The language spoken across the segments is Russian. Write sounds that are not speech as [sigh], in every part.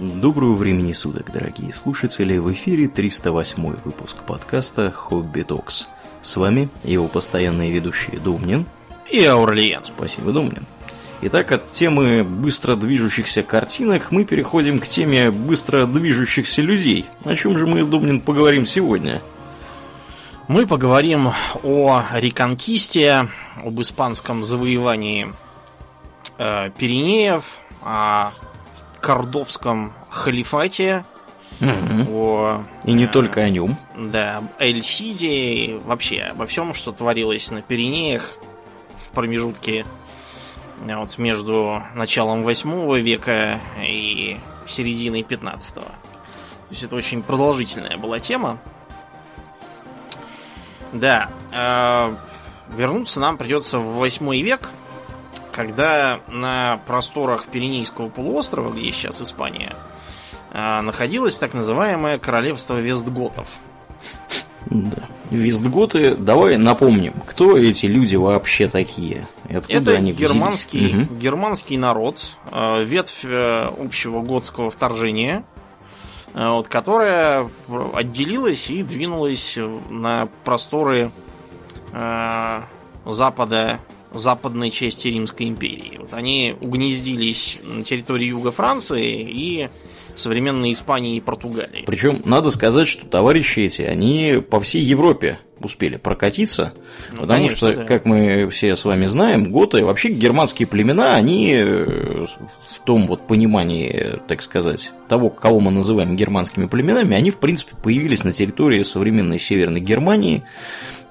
Доброго времени суток, дорогие слушатели! В эфире 308 выпуск подкаста «Хобби Токс». С вами его постоянные ведущие Домнин и Аурлиен. Спасибо, Домнин. Итак, от темы быстро движущихся картинок мы переходим к теме быстро движущихся людей. О чем же мы, Домнин, поговорим сегодня? Мы поговорим о реконкисте, об испанском завоевании э, Пиренеев, о кордовском халифате, Мгм. о... И не э, только о нем. Да, Эль-Сиде, вообще обо всем, что творилось на Пиренеях в промежутке э, вот, между началом 8 века и серединой 15 То есть это очень продолжительная была тема. Да, э, вернуться нам придется в 8 век, когда на просторах Пиренейского полуострова, где сейчас Испания, находилось так называемое королевство Вестготов. Да. Вестготы, давай напомним, кто эти люди вообще такие? И откуда Это они взялись? германский, Мгм. германский народ, э, ветвь э, общего готского вторжения, э, вот, которая отделилась и двинулась на просторы э, запада, западной части Римской империи. Вот они угнездились на территории юга Франции и современной Испании и Португалии. Причем надо сказать, что товарищи эти, они по всей Европе успели прокатиться, Ну, потому конечно, что, да. как мы все с вами знаем, готы, вообще германские племена, они э, в том вот понимании, так сказать, того, кого мы называем германскими племенами, они, в принципе, появились на территории современной Северной Германии,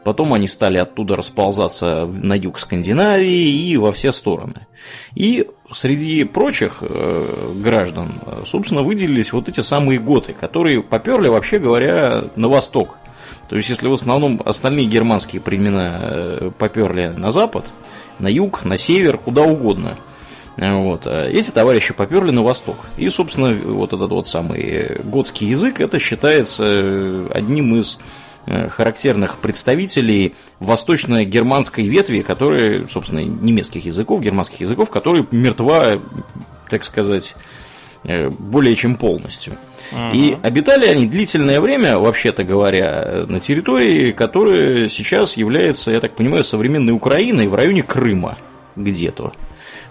Потом они стали оттуда расползаться на юг Скандинавии и во все стороны. И среди прочих э, граждан, э, собственно, выделились вот эти самые готы, которые поперли, вообще говоря, на восток. То есть, если в основном остальные германские племена э, поперли на запад, на юг, на север, куда угодно, вот. а Эти товарищи поперли на восток. И, собственно, вот этот вот самый готский язык, это считается одним из характерных представителей восточно-германской ветви, которые, собственно, немецких языков, германских языков, которые мертва, так сказать, э, более чем полностью. И обитали они длительное время, вообще-то говоря, на территории, которая сейчас является, я так понимаю, современной Украиной в районе Крыма где-то.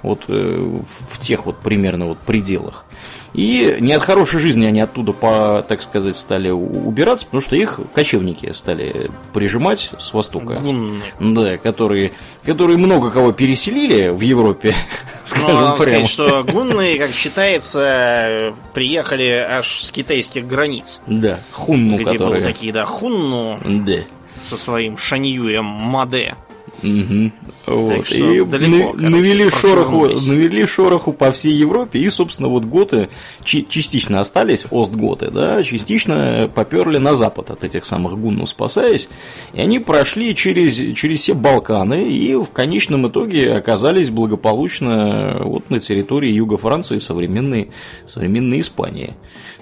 Вот э, в тех вот примерно вот пределах. И не от хорошей жизни они оттуда, по, так сказать, стали убираться, потому что их кочевники стали прижимать с востока. Гунны. Да, которые, которые много кого переселили в Европе, [laughs] Ну, скажем надо прямо. сказать, что гунны, как считается, приехали аж с китайских границ. Да, хунну, где которые... были такие, да, хунну Да. со своим шаньюем Маде. Мгм. Вот. что И далеко, на- навели, шороху, навели шороху по всей Европе, и, собственно, вот готы чи- частично остались, остготы, да, частично поперли на запад от этих самых гуннов, спасаясь, и они прошли через, через все Балканы, и в конечном итоге оказались благополучно вот на территории юга Франции, современной, современной Испании.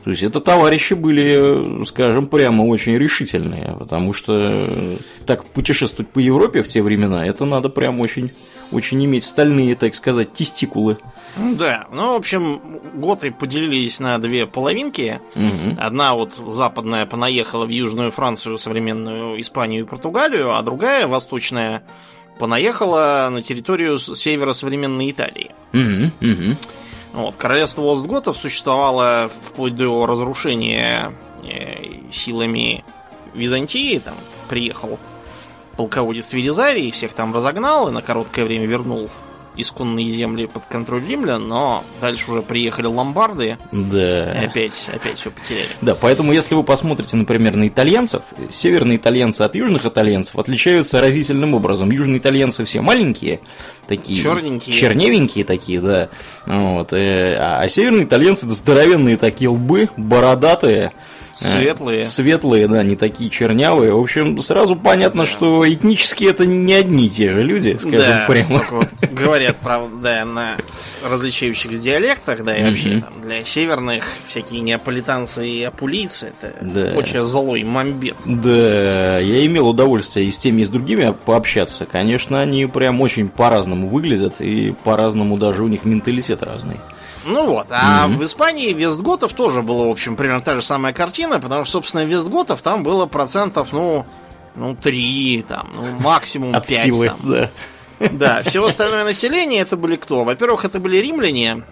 То есть это товарищи были, скажем, прямо очень решительные, потому что э, так путешествовать по Европе в те времена, это надо прям очень, очень иметь стальные, так сказать, тестикулы. Ну Да, ну, в общем, готы поделились на две половинки. Мгм. Одна вот западная понаехала в Южную Францию, современную Испанию и Португалию, а другая, восточная, понаехала на территорию севера современной Италии. Мгм, мгм. Вот, королевство Остготов существовало вплоть до разрушения э, силами Византии. Там приехал полководец Велизарий, всех там разогнал и на короткое время вернул исконные земли под контроль римлян, но дальше уже приехали ломбарды и Да. опять, опять все потеряли. Да, поэтому если вы посмотрите, например, на итальянцев, северные итальянцы от южных итальянцев отличаются разительным образом. Южные итальянцы все маленькие, такие Черненькие. черневенькие такие, да. Вот, э, а а северные итальянцы это здоровенные такие лбы, бородатые. Светлые. Светлые, да, не такие чернявые. В общем, сразу понятно, да. что этнически это не одни и те же люди, скажем да, прямо. Вот, говорят, правда, да, на различающихся диалектах, да, и вообще там, для северных всякие неаполитанцы и апулийцы это да. очень злой мамбет. Да, я имел удовольствие и с теми, и с другими пообщаться. Конечно, они прям очень по-разному выглядят, и по-разному даже у них менталитет разный. Ну вот, а mm-hmm. в Испании Вестготов тоже была, в общем, примерно та же самая картина, потому что, собственно, Вестготов там было процентов, ну, ну, 3, там, ну, максимум 5. От силы, там. да. Да, все остальное население это были кто? Во-первых, это были римляне,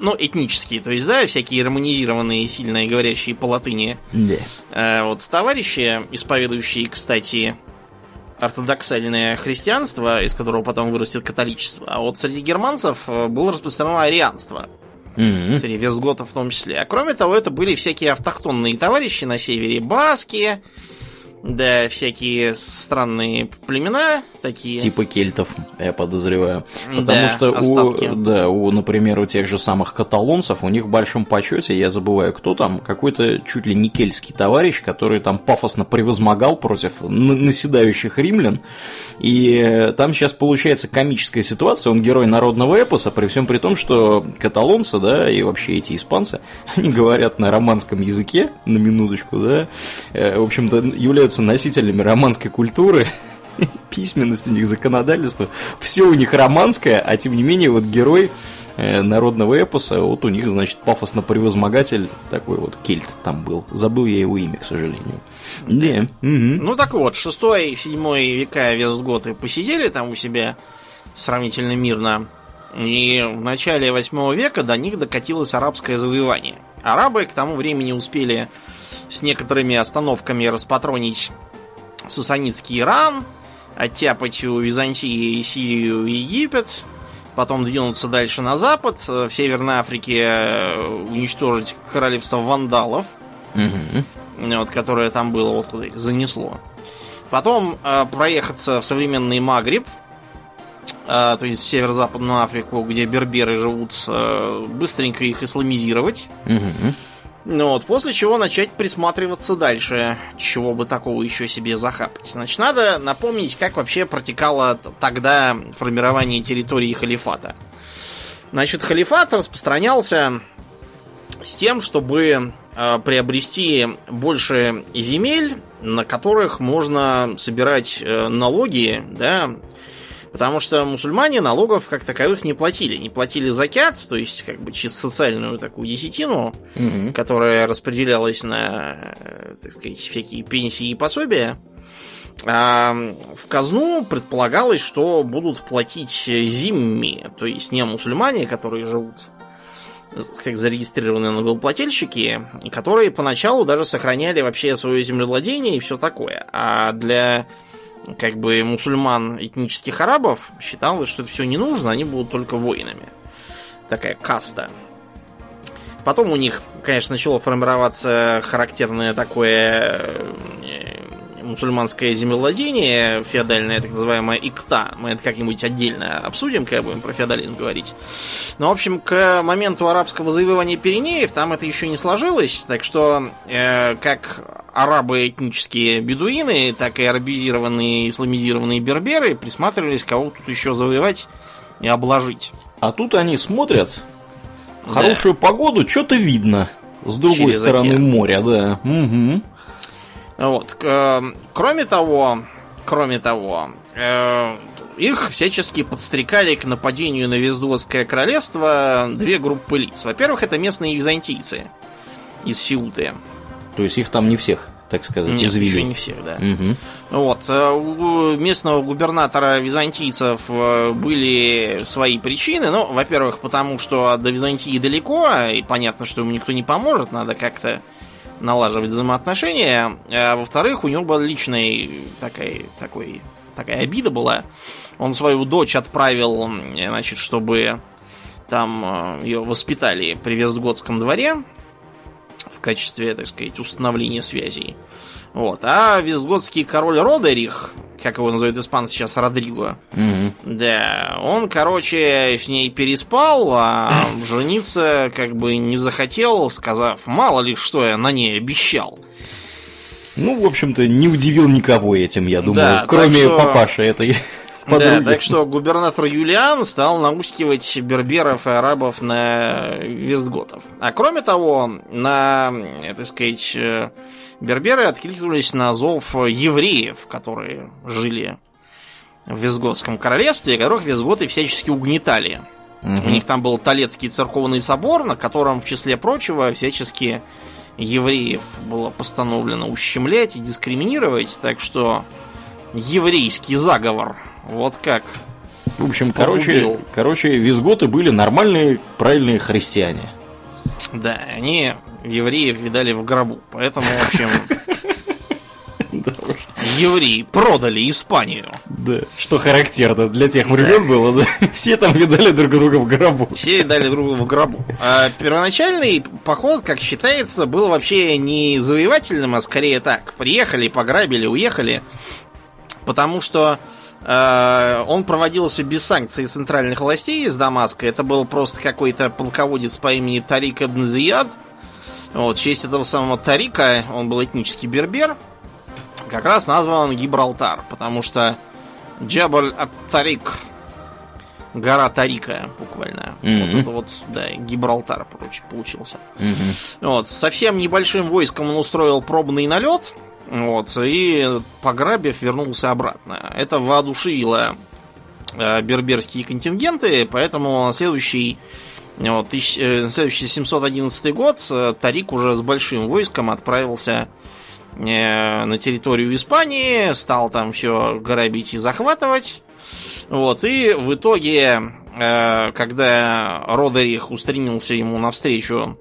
ну, этнические, то есть, да, всякие романизированные, сильно говорящие по латыни. Yeah. вот товарищи, исповедующие, кстати, ортодоксальное христианство, из которого потом вырастет католичество. А вот среди германцев э, было распространено арианство. Mm-hmm. Среди визготов в том числе. А кроме того, это были всякие автохтонные товарищи на севере. Баски, да, всякие странные племена такие. Типа кельтов, я подозреваю. Потому да, что у, да, у, например, у тех же самых каталонцев, у них в большом почете, я забываю, кто там, какой-то чуть ли не кельтский товарищ, который там пафосно превозмогал против наседающих римлян. И там сейчас получается комическая ситуация, он герой народного эпоса, при всем при том, что каталонцы, да, и вообще эти испанцы, [laughs] они говорят на романском языке, на минуточку, да, э, в общем-то, являются являются носителями романской культуры, [laughs] письменность у них, законодательство, все у них романское, а тем не менее вот герой э, народного эпоса, вот у них, значит, пафосно-превозмогатель такой вот кельт там был. Забыл я его имя, к сожалению. Да. Угу. Ну так вот, 6 и 7 века Вестготы посидели там у себя сравнительно мирно. И в начале 8 века до них докатилось арабское завоевание. Арабы к тому времени успели с некоторыми остановками распатронить Сусанитский Иран, оттяпать у Византии, Сирию и Египет, потом двинуться дальше на запад, в Северной Африке э, уничтожить королевство вандалов, угу. вот, которое там было, вот куда их занесло. Потом э, проехаться в современный Магриб, э, то есть северо-западную Африку, где берберы живут, э, быстренько их исламизировать. Угу. Ну вот, после чего начать присматриваться дальше, чего бы такого еще себе захапать. Значит, надо напомнить, как вообще протекало тогда формирование территории халифата. Значит, халифат распространялся с тем, чтобы э, приобрести больше земель, на которых можно собирать э, налоги, да, Потому что мусульмане налогов как таковых не платили. Не платили закят, то есть как бы чисто социальную такую десятину, угу. которая распределялась на, так сказать, всякие пенсии и пособия. А в казну предполагалось, что будут платить зимми, то есть не мусульмане, которые живут как зарегистрированные налогоплательщики, которые поначалу даже сохраняли вообще свое землевладение и все такое. А для как бы мусульман этнических арабов считалось, что это все не нужно, они будут только воинами. Такая каста. Потом у них, конечно, начало формироваться характерное такое э, мусульманское землевладение, феодальное, так называемое икта. Мы это как-нибудь отдельно обсудим, когда будем про феодализм говорить. Но, в общем, к моменту арабского завоевания Пиренеев там это еще не сложилось, так что э, как арабы этнические бедуины, так и арабизированные, исламизированные берберы присматривались, кого тут еще завоевать и обложить. А тут они смотрят в хорошую да. погоду, что-то видно. С другой Через стороны океан. моря, да. Угу. Вот. Кроме того, кроме того, э, их всячески подстрекали к нападению на Вездуотское королевство две группы лиц. Во-первых, это местные византийцы из Сеуты. То есть их там не всех, так сказать, Нет, извели. Еще не всех, да. Угу. Вот. Э, у местного губернатора византийцев э, были свои причины. Ну, во-первых, потому что до Византии далеко, и понятно, что ему никто не поможет, надо как-то налаживать взаимоотношения. А во-вторых, у него была личная такая, такой, такая обида была. Он свою дочь отправил, значит, чтобы там э, ее воспитали при Вестготском дворе в качестве, так сказать, установления связей. Вот. А вестготский король Родерих как его называют испанцы сейчас, Родриго. Мгм. Да, он, короче, с ней переспал, а [laughs] жениться как бы не захотел, сказав, мало ли что я на ней обещал. Ну, в общем-то, не удивил никого этим, я думаю, Да, кроме что- папаши этой Да, подруги. так что губернатор Юлиан стал наускивать берберов и арабов на вестготов. А кроме того, на, э, так сказать, э, берберы откликнулись на зов евреев, которые жили в Визготском королевстве, которых визготы всячески угнетали. Мгм. У них там был Толецкий церковный собор, на котором, в числе прочего, всячески евреев было постановлено ущемлять и дискриминировать, так что еврейский заговор, вот как. В общем, короче, короче, визготы были нормальные, правильные христиане. Да, они евреев видали в гробу, поэтому, в общем, [laughs] евреи продали Испанию. Да. Что характерно для тех времен было, да? [laughs] Все там видали друг друга в гробу. Все дали другу в гробу. А первоначальный поход, как считается, был вообще не завоевательным, а скорее так. Приехали, пограбили, уехали. Потому что он проводился без санкций центральных властей из Дамаска. Это был просто какой-то полководец по имени Тарик Ибн Зияд. Вот, в честь этого самого Тарика, он был этнический бербер, как раз назван Гибралтар, потому что Джабаль ат-Тарик, гора Тарика, буквально. Мгм. Вот это вот, да, Гибралтар, короче, получился. Мгм. Вот, совсем небольшим войском он устроил пробный налет, вот, и, пограбив, вернулся обратно. Это воодушевило э, берберские контингенты, поэтому на следующий, вот, тысяч- э, на следующий 711 год э, Тарик уже с большим войском отправился э, на территорию Испании, стал там все грабить и захватывать. Вот, и в итоге, э, когда Родерих устремился ему навстречу,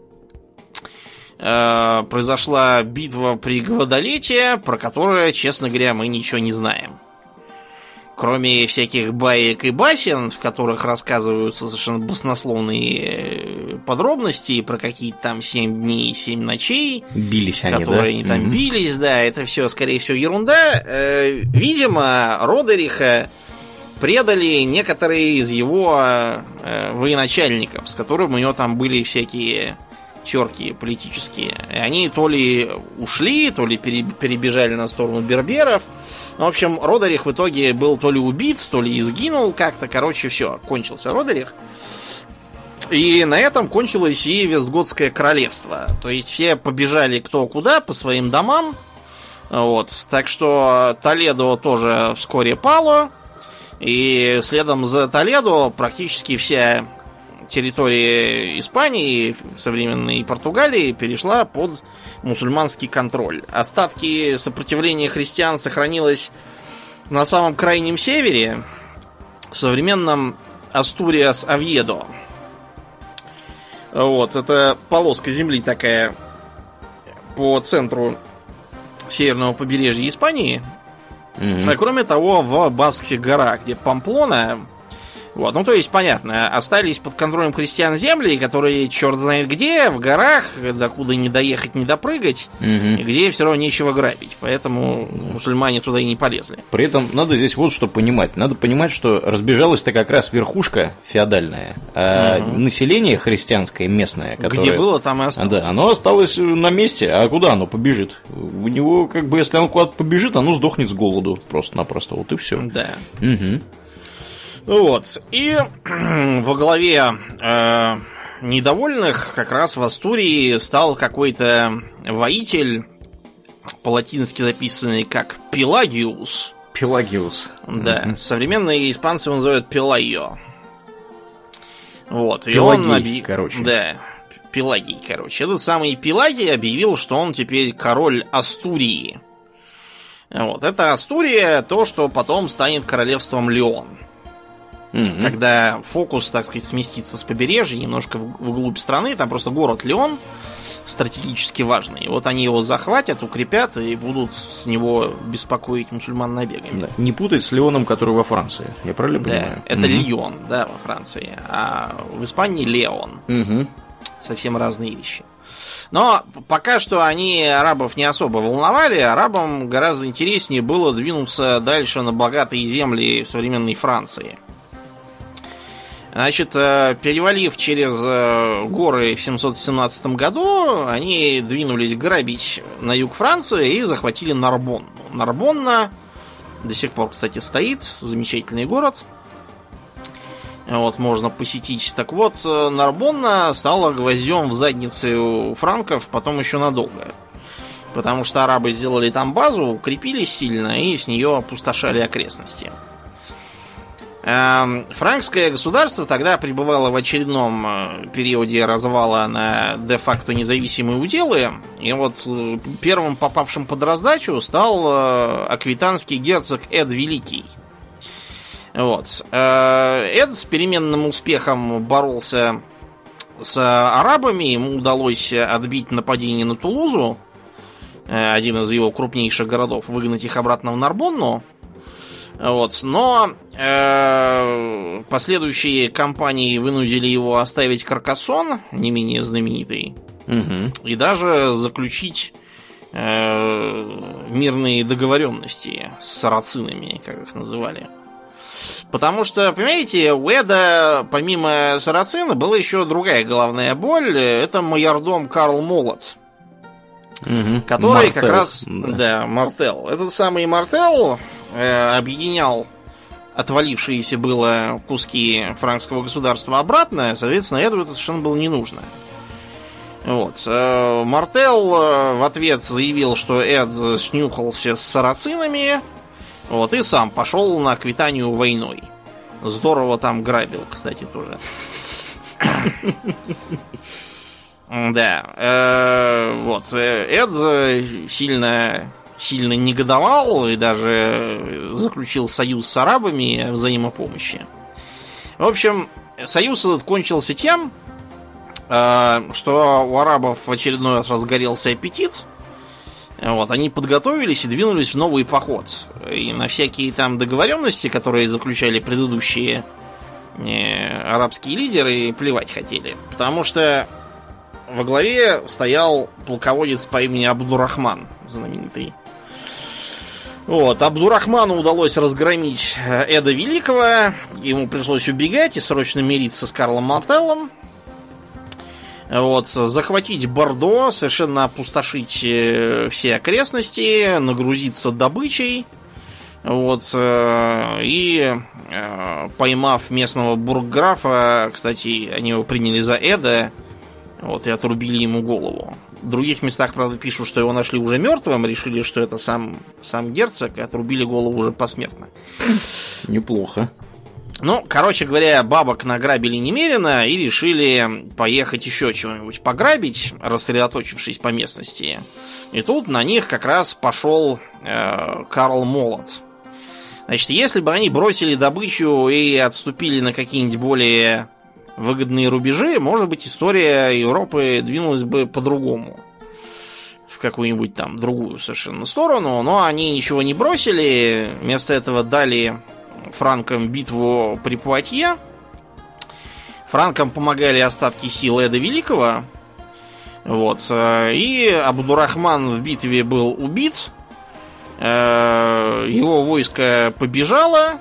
э, произошла битва при Гвадолете, про которую, честно говоря, мы ничего не знаем. Кроме всяких баек и басен, в которых рассказываются совершенно баснословные э, подробности про какие-то там 7 дней и 7 ночей, Бились они, которые да? они там Мгм. бились, да, это все, скорее всего, ерунда. Э, видимо, Родериха предали некоторые из его э, военачальников, с которыми у него там были всякие терки политические. И они то ли ушли, то ли пере- перебежали на сторону берберов. Ну, в общем, Родерих в итоге был то ли убит, то ли изгинул как-то. Короче, все, кончился Родерих. И на этом кончилось и Вестготское королевство. То есть все побежали кто куда по своим домам. Вот. Так что Толедо тоже вскоре пало. И следом за Толедо практически вся территория Испании, современной Португалии, перешла под мусульманский контроль. Остатки сопротивления христиан сохранилось на самом крайнем севере, в современном Астуриас Авьедо. Вот, это полоска земли такая по центру северного побережья Испании. Мгм. А кроме того, в Баскских горах, где Памплона, вот, ну то есть понятно, остались под контролем крестьян земли, которые черт знает где, в горах, докуда не доехать, не допрыгать, и Мгм. где все равно нечего грабить, поэтому мусульмане туда и не полезли. При этом надо здесь вот что понимать. Надо понимать, что разбежалась-то как раз верхушка феодальная, а Мгм. население христианское местное, которое... Где было, там и А, осталось. Да, оно осталось на месте, а куда оно побежит? У него, как бы, если оно куда-то побежит, оно сдохнет с голоду просто-напросто, вот и все. Да. Угу. Вот. И [clears throat] во главе э, недовольных как раз в Астурии стал какой-то воитель, по-латински записанный как Пелагиус. Пелагиус. Да, современные испанцы его называют Пелагио. Вот, и Пелагей, он объ- короче. Да, Пелагий, короче. Этот самый Пелагий объявил, что он теперь король Астурии. Вот, это Астурия, то, что потом станет королевством Леон. Мгм. Когда фокус, так сказать, сместится с побережья немножко в- вглубь страны, там просто город Леон стратегически важный. Вот они его захватят, укрепят и будут с него беспокоить мусульман набегами. Да. Не путать с Леоном, который во Франции. Я правильно Да, понимаю? это Мгм. Лион, да, во Франции. А в Испании Леон. Мгм. совсем разные вещи. Но пока что они арабов не особо волновали. Арабам гораздо интереснее было двинуться дальше на богатые земли современной Франции. Значит, э, перевалив через э, горы в 717 году, они двинулись грабить на юг Франции и захватили Нарбонну. Нарбонна до сих пор, кстати, стоит. Замечательный город. Вот, можно посетить. Так вот, э, Нарбонна стала гвоздем в заднице у франков потом еще надолго. Потому что арабы сделали там базу, укрепились сильно и с нее опустошали окрестности. Эм, франкское государство тогда пребывало в очередном э, периоде развала на де-факто независимые уделы. И вот э, первым попавшим под раздачу стал аквитанский герцог Эд Великий – вот. Э, Эд с переменным успехом боролся с арабами. Ему удалось отбить нападение на Тулузу, э, один из его крупнейших городов, выгнать их обратно в Нарбонну. Вот. Но э, последующие кампании вынудили его оставить Каркасон, не менее знаменитый, угу. и даже заключить э, мирные договоренности с сарацинами, как их называли. Потому что, понимаете, у Эда, помимо Сарацина, была еще другая головная боль. Это майордом Карл Молот. Угу. Который Мартел, как раз... Да. да, Мартел. Этот самый Мартел э, объединял отвалившиеся было куски франкского государства обратно, соответственно, Эду это совершенно было не нужно. Вот. Э, Мартел э, в ответ заявил, что Эд снюхался с сарацинами, вот, и сам пошел на Аквитанию войной. Здорово там грабил, кстати, тоже. [coughs] Да. Вот. Эд сильно, сильно негодовал и даже заключил союз с арабами о взаимопомощи. В общем, союз этот кончился тем, э, что у арабов в очередной раз разгорелся аппетит – вот, они подготовились и двинулись в новый поход. И на всякие там договоренности, которые заключали предыдущие э, арабские лидеры, плевать хотели. Потому что во главе стоял полководец по имени Абдурахман, знаменитый. Вот, Абдурахману удалось разгромить э, Эда Великого, ему пришлось убегать и срочно мириться с Карлом Мартеллом. Вот, захватить Бордо, совершенно опустошить э, все окрестности, нагрузиться добычей. Вот, э, и поймав местного бургграфа, кстати, они его приняли за Эда, вот, и отрубили ему голову. В других местах, правда, пишут, что его нашли уже мертвым, решили, что это сам, сам герцог, и отрубили голову уже посмертно. Неплохо. Ну, короче говоря, бабок награбили немерено и решили поехать еще чего-нибудь пограбить, рассредоточившись по местности. И тут на них как раз пошел э, Карл Молот. Значит, если бы они бросили добычу и отступили на какие-нибудь более выгодные рубежи, может быть, история Европы двинулась бы по-другому. В какую-нибудь там другую совершенно сторону. Но они ничего не бросили. Вместо этого дали франкам битву при Пуатье. Франкам помогали остатки сил Эда Великого. Вот. Э, и Абдурахман в битве был убит. Э, его войско побежало.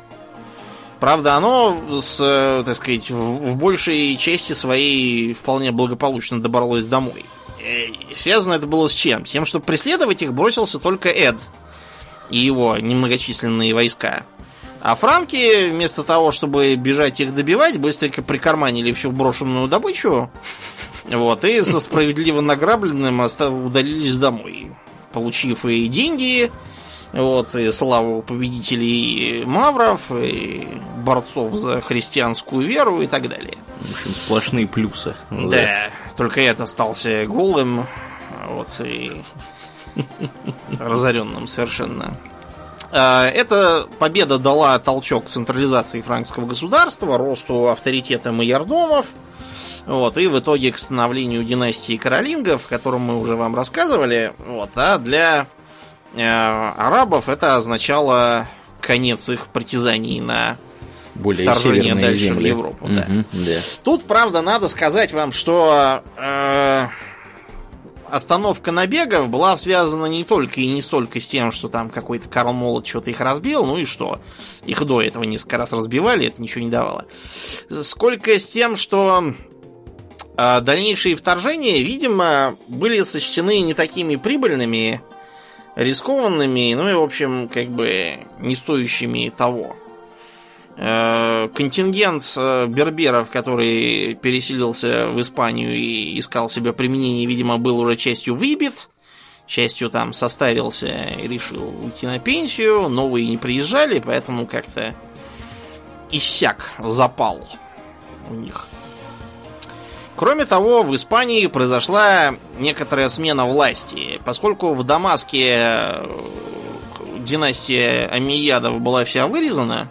Правда, оно, с, так сказать, в большей части своей вполне благополучно добралось домой. Э, связано это было с чем? С тем, что преследовать их бросился только Эд и его немногочисленные войска. А франки, вместо того, чтобы бежать их добивать, быстренько прикарманили всю брошенную добычу. Вот, и со справедливо награбленным удалились домой. Получив и деньги, вот, и славу победителей мавров, и борцов за христианскую веру и так далее. В общем, сплошные плюсы. Да, да. только это остался голым, вот, и разоренным совершенно. Э, эта победа дала толчок централизации франкского государства, росту авторитета майордомов, вот, и в итоге к становлению династии Каролингов, о котором мы уже вам рассказывали. Вот, а для арабов это означало конец их притязаний на Более северные дальше земли. в Европу. да. Мгм, да. Тут, правда, надо сказать вам, что э, остановка набегов была связана не только и не столько с тем, что там какой-то Карл Молот что-то их разбил, ну и что, их до этого несколько раз разбивали, это ничего не давало. Сколько с тем, что э, дальнейшие вторжения, видимо, были сочтены не такими прибыльными, рискованными, ну и, в общем, как бы не стоящими того. Э, Контингент э, берберов, который переселился в Испанию и искал себе применение, видимо, был уже частью выбит, частью там состарился и решил уйти на пенсию, новые не приезжали, поэтому как-то иссяк запал у них. Кроме того, в Испании произошла некоторая смена власти, поскольку в Дамаске э, династия Амиядов была вся вырезана,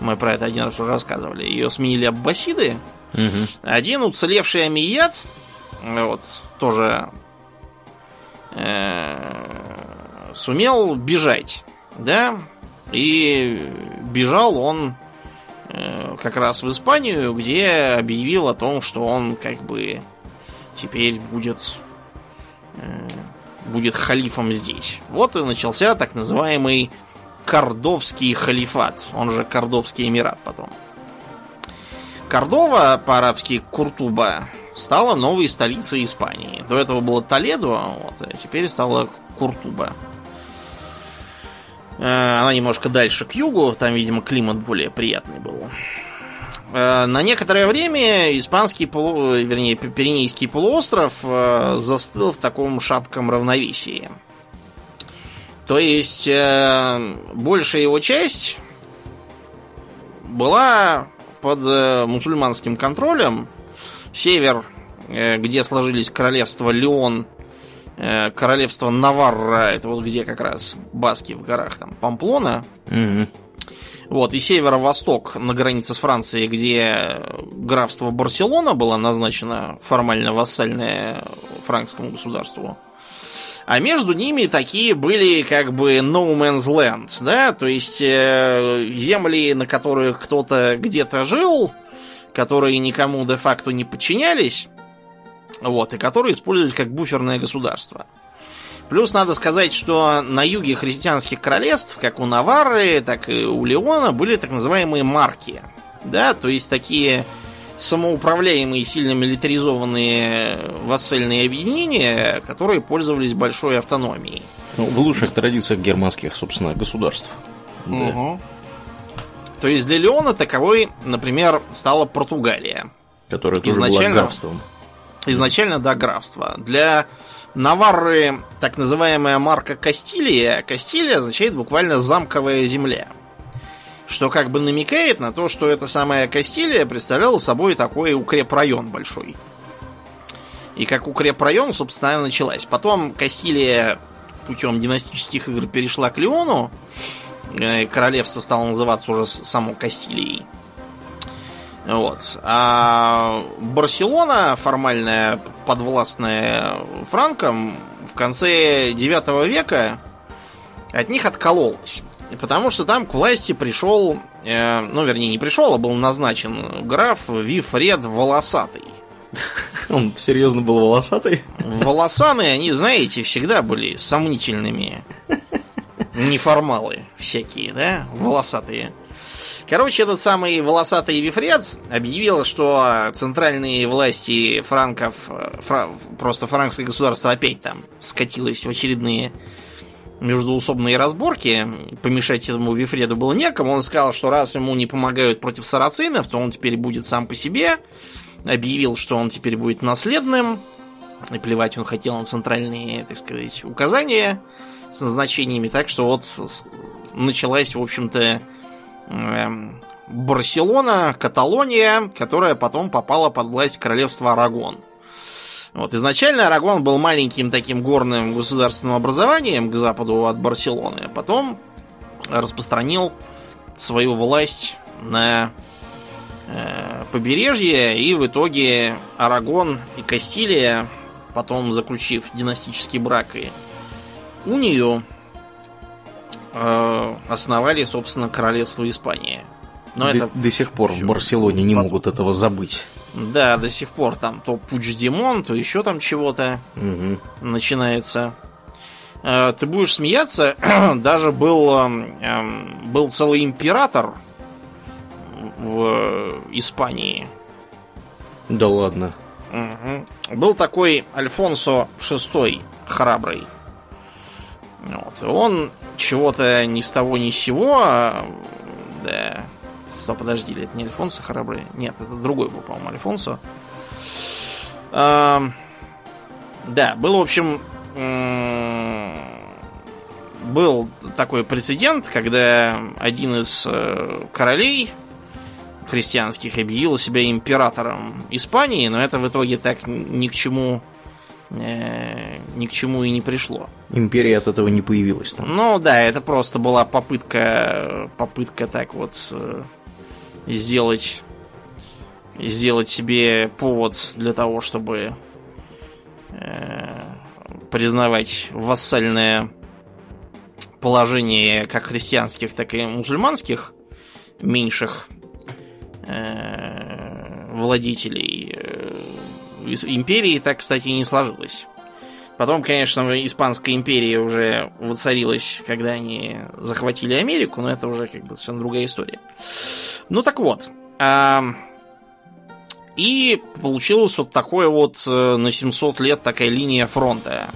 мы про это один раз уже рассказывали, ее сменили аббасиды, Мгм. один уцелевший Амият, вот, тоже э, сумел бежать, да, и бежал он как раз в Испанию, где объявил о том, что он как бы теперь будет э, будет халифом здесь. Вот и начался так называемый Кордовский халифат, он же Кордовский эмират потом. Кордова, по-арабски Куртуба, стала новой столицей Испании. До этого было Толедо, вот, а теперь стала Куртуба. Э, Она немножко дальше к югу, там, видимо, климат более приятный был. Э, На некоторое время испанский, полу... вернее, Пи- Пиренейский полуостров э, застыл в таком шатком равновесии. То есть, э, большая его часть была под э, мусульманским контролем. Север, э, где сложились королевства Леон, э, королевство Наварра, это вот где как раз Баски в горах, там Памплона, Мгм. вот, и северо-восток на границе с Францией, где графство Барселона было назначено формально вассальное франкскому государству. А между ними такие были как бы no man's land, да, то есть э, земли, на которых кто-то где-то жил, которые никому де-факто не подчинялись, вот, и которые использовались как буферное государство. Плюс надо сказать, что на юге христианских королевств, как у Наварры, так и у Леона, были так называемые марки. Да, то есть такие самоуправляемые, сильно милитаризованные вассальные объединения, которые пользовались большой автономией. Ну, в лучших традициях германских, собственно, государств. Да. Мгм. То есть для Леона таковой, например, стала Португалия. Которое тоже Изначально- графством. Изначально, да, графство. Для Наварры так называемая марка Кастилия. Кастилия означает буквально замковая земля. Что как бы намекает на то, что эта самая Кастилия представляла собой такой укрепрайон большой. И как укрепрайон, собственно, началась. Потом Кастилия путем династических игр перешла к Леону. Э, Королевство стало называться уже само Кастилией. Вот. А Барселона, формальная, подвластная Франкам, в конце 9 века от них откололась. Потому что там к власти пришел, э, ну, вернее, не пришел, а был назначен граф Вифред Волосатый. [laughs] Он серьезно был волосатый. Волосаные, они, знаете, всегда были сомнительными. [laughs] Неформалы всякие, да? Волосатые. Короче, этот самый волосатый Вифред объявил, что центральные власти франков, э, фра- просто франкское государство опять там скатилось в очередные междуусобные разборки. Помешать этому Вифреду было некому. Он сказал, что раз ему не помогают против сарацинов, то он теперь будет сам по себе. Объявил, что он теперь будет наследным. И плевать он хотел на центральные, так сказать, указания с назначениями. Так что вот началась, в общем-то, Барселона, Каталония, которая потом попала под власть королевства Арагон. Вот, изначально Арагон был маленьким таким горным государственным образованием к западу от Барселоны, а потом распространил свою власть на э, побережье, и в итоге Арагон и Кастилия, потом заключив династический брак и унию, э, основали, собственно, королевство Испания. Но до, это... до сих пор в Барселоне не потом. могут этого забыть. Да, до сих пор там то Пучдемон, то еще там чего-то угу. начинается. Э, ты будешь смеяться, [clears throat] даже был, эм, был целый император в Испании. Да ладно. Угу. Был такой Альфонсо VI, храбрый. Вот. Он чего-то ни с того ни с сего. А, да. Стоп, подожди, это не Альфонсо храбрый? Нет, это другой был, по-моему, Альфонсо. А, да, был, в общем, был такой прецедент, когда один из э, королей христианских объявил себя императором Испании, но это в итоге так ни к чему э, ни к чему и не пришло. Империя от этого не появилась там. Ну да, это просто была попытка, попытка так вот э, сделать, сделать себе повод для того, чтобы э, признавать вассальное положение как христианских, так и мусульманских меньших э, владителей э, империи так, кстати, не сложилось. Потом, конечно, Испанская империя уже воцарилась, когда они захватили Америку, но это уже как бы совершенно другая история. Ну так вот. А, и получилось вот такое вот э, на 700 лет такая линия фронта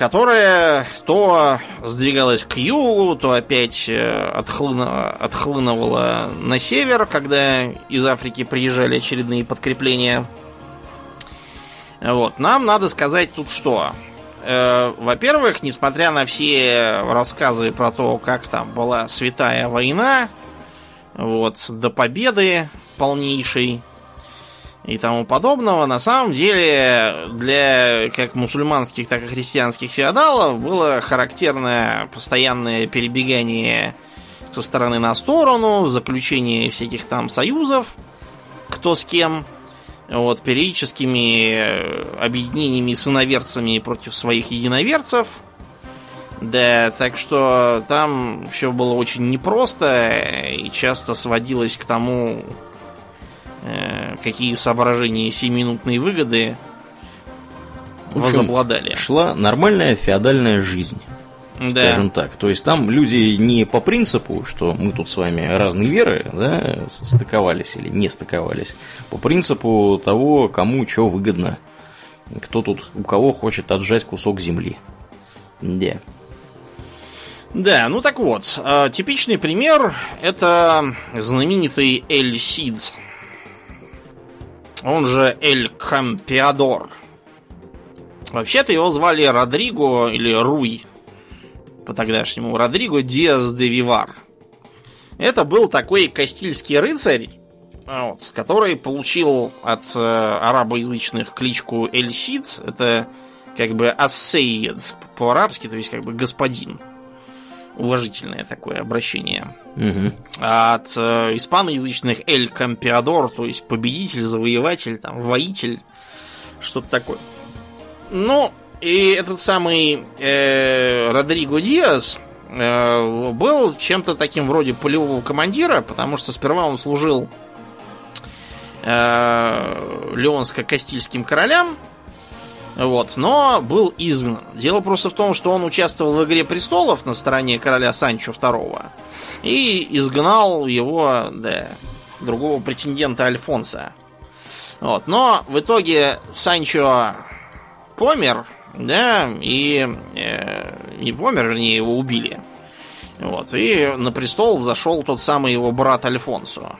которая то сдвигалась к югу, то опять э, отхлынула, отхлынула на север, когда из Африки приезжали очередные подкрепления. Вот. Нам надо сказать тут что. Э, во-первых, несмотря на все рассказы про то, как там была святая война, вот, до победы полнейшей, и тому подобного, на самом деле для как мусульманских, так и христианских феодалов было характерное постоянное перебегание со стороны на сторону, заключение всяких там союзов, кто с кем, вот, периодическими объединениями с иноверцами против своих единоверцев. Да, так что там все было очень непросто и часто сводилось к тому, Э, какие соображения семиминутной выгоды общем, возобладали. Шла нормальная феодальная жизнь. Да. Скажем так. То есть там люди не по принципу, что мы тут с вами разные веры, да, стыковались или не стыковались. По принципу того, кому что выгодно. Кто тут, у кого хочет отжать кусок земли. Да. Да, ну так вот, э, типичный пример это знаменитый Эль Сид он же Эль Кампиадор. Вообще-то его звали Родриго или Руй, по тогдашнему Родриго Диас де Вивар. Это был такой кастильский рыцарь, вот, который получил от э, арабоязычных кличку Эль Сид. Это как бы ассейд по-арабски, то есть как бы господин уважительное такое обращение. Угу. А от э, испаноязычных Эль Кампиадор, то есть победитель, завоеватель, там, воитель, что-то такое. Ну, и этот самый э, Родриго Диас э, был чем-то таким вроде полевого командира, потому что сперва он служил э, Леонско-Кастильским королям, вот, но был изгнан. Дело просто в том, что он участвовал в Игре престолов на стороне короля Санчо II и изгнал его, да, другого претендента Альфонса. Вот, но в итоге Санчо помер, да, и э, не помер, вернее, его убили. Вот, и на престол зашел тот самый его брат Альфонсо.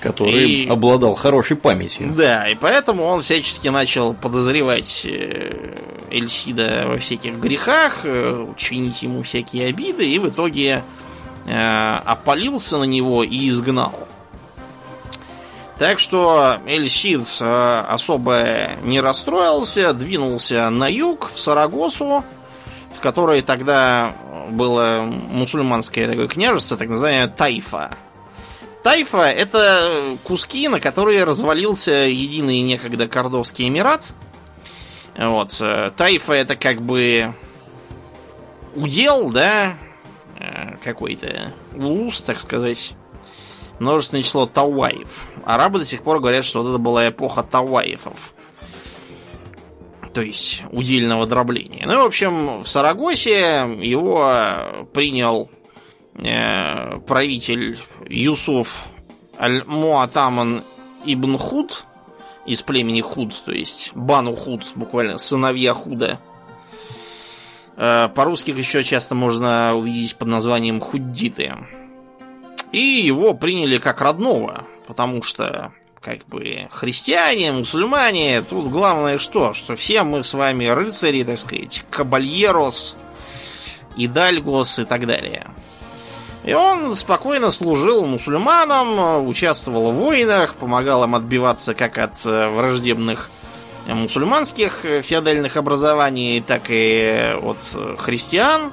Который и... обладал хорошей памятью. Да, и поэтому он всячески начал подозревать э, Эльсида во всяких грехах, э, чинить ему всякие обиды, и в итоге э, опалился на него и изгнал. Так что Эльсид особо не расстроился, двинулся на юг, в Сарагосу, в которой тогда было мусульманское такое княжество, так называемое Тайфа. Тайфа — это куски, на которые развалился единый некогда Кордовский Эмират. Вот. Э, Тайфа — это как бы удел, да, э, какой-то улус, так сказать, множественное число Тауаев. Арабы до сих пор говорят, что вот это была эпоха Тауаифов. То есть удельного дробления. Ну и, в общем, в Сарагосе его принял э, правитель Юсуф Аль-Муатаман Ибн Худ из племени Худ, то есть Бану Худ, буквально сыновья Худа. Э, по-русски еще часто можно увидеть под названием Худдиты. И его приняли как родного, потому что как бы христиане, мусульмане, тут главное что? Что все мы с вами рыцари, так сказать, кабальерос, идальгос и так далее. И он спокойно служил мусульманам, участвовал в войнах, помогал им отбиваться как от э, враждебных мусульманских феодальных образований, так и от христиан.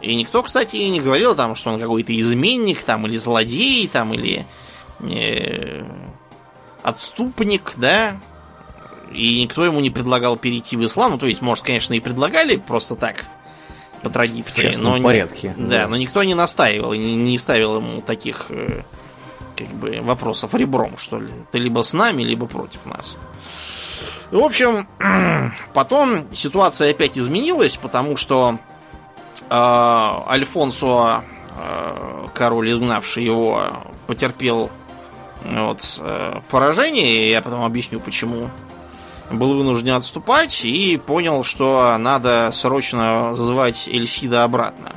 И никто, кстати, не говорил там, что он какой-то изменник, там, или злодей, там, или э, отступник, да. И никто ему не предлагал перейти в ислам. Ну, то есть, может, конечно, и предлагали просто так, по традиции. В но порядке. Да, да, но никто не настаивал не, не ставил ему таких э, как бы вопросов ребром, что ли. Ты либо с нами, либо против нас. В общем, [clears throat] потом ситуация опять изменилась, потому что Альфонсо, э, король, изгнавший его, потерпел вот, э, поражение, и я потом объясню, почему был вынужден отступать и понял, что надо срочно звать Эльсида обратно.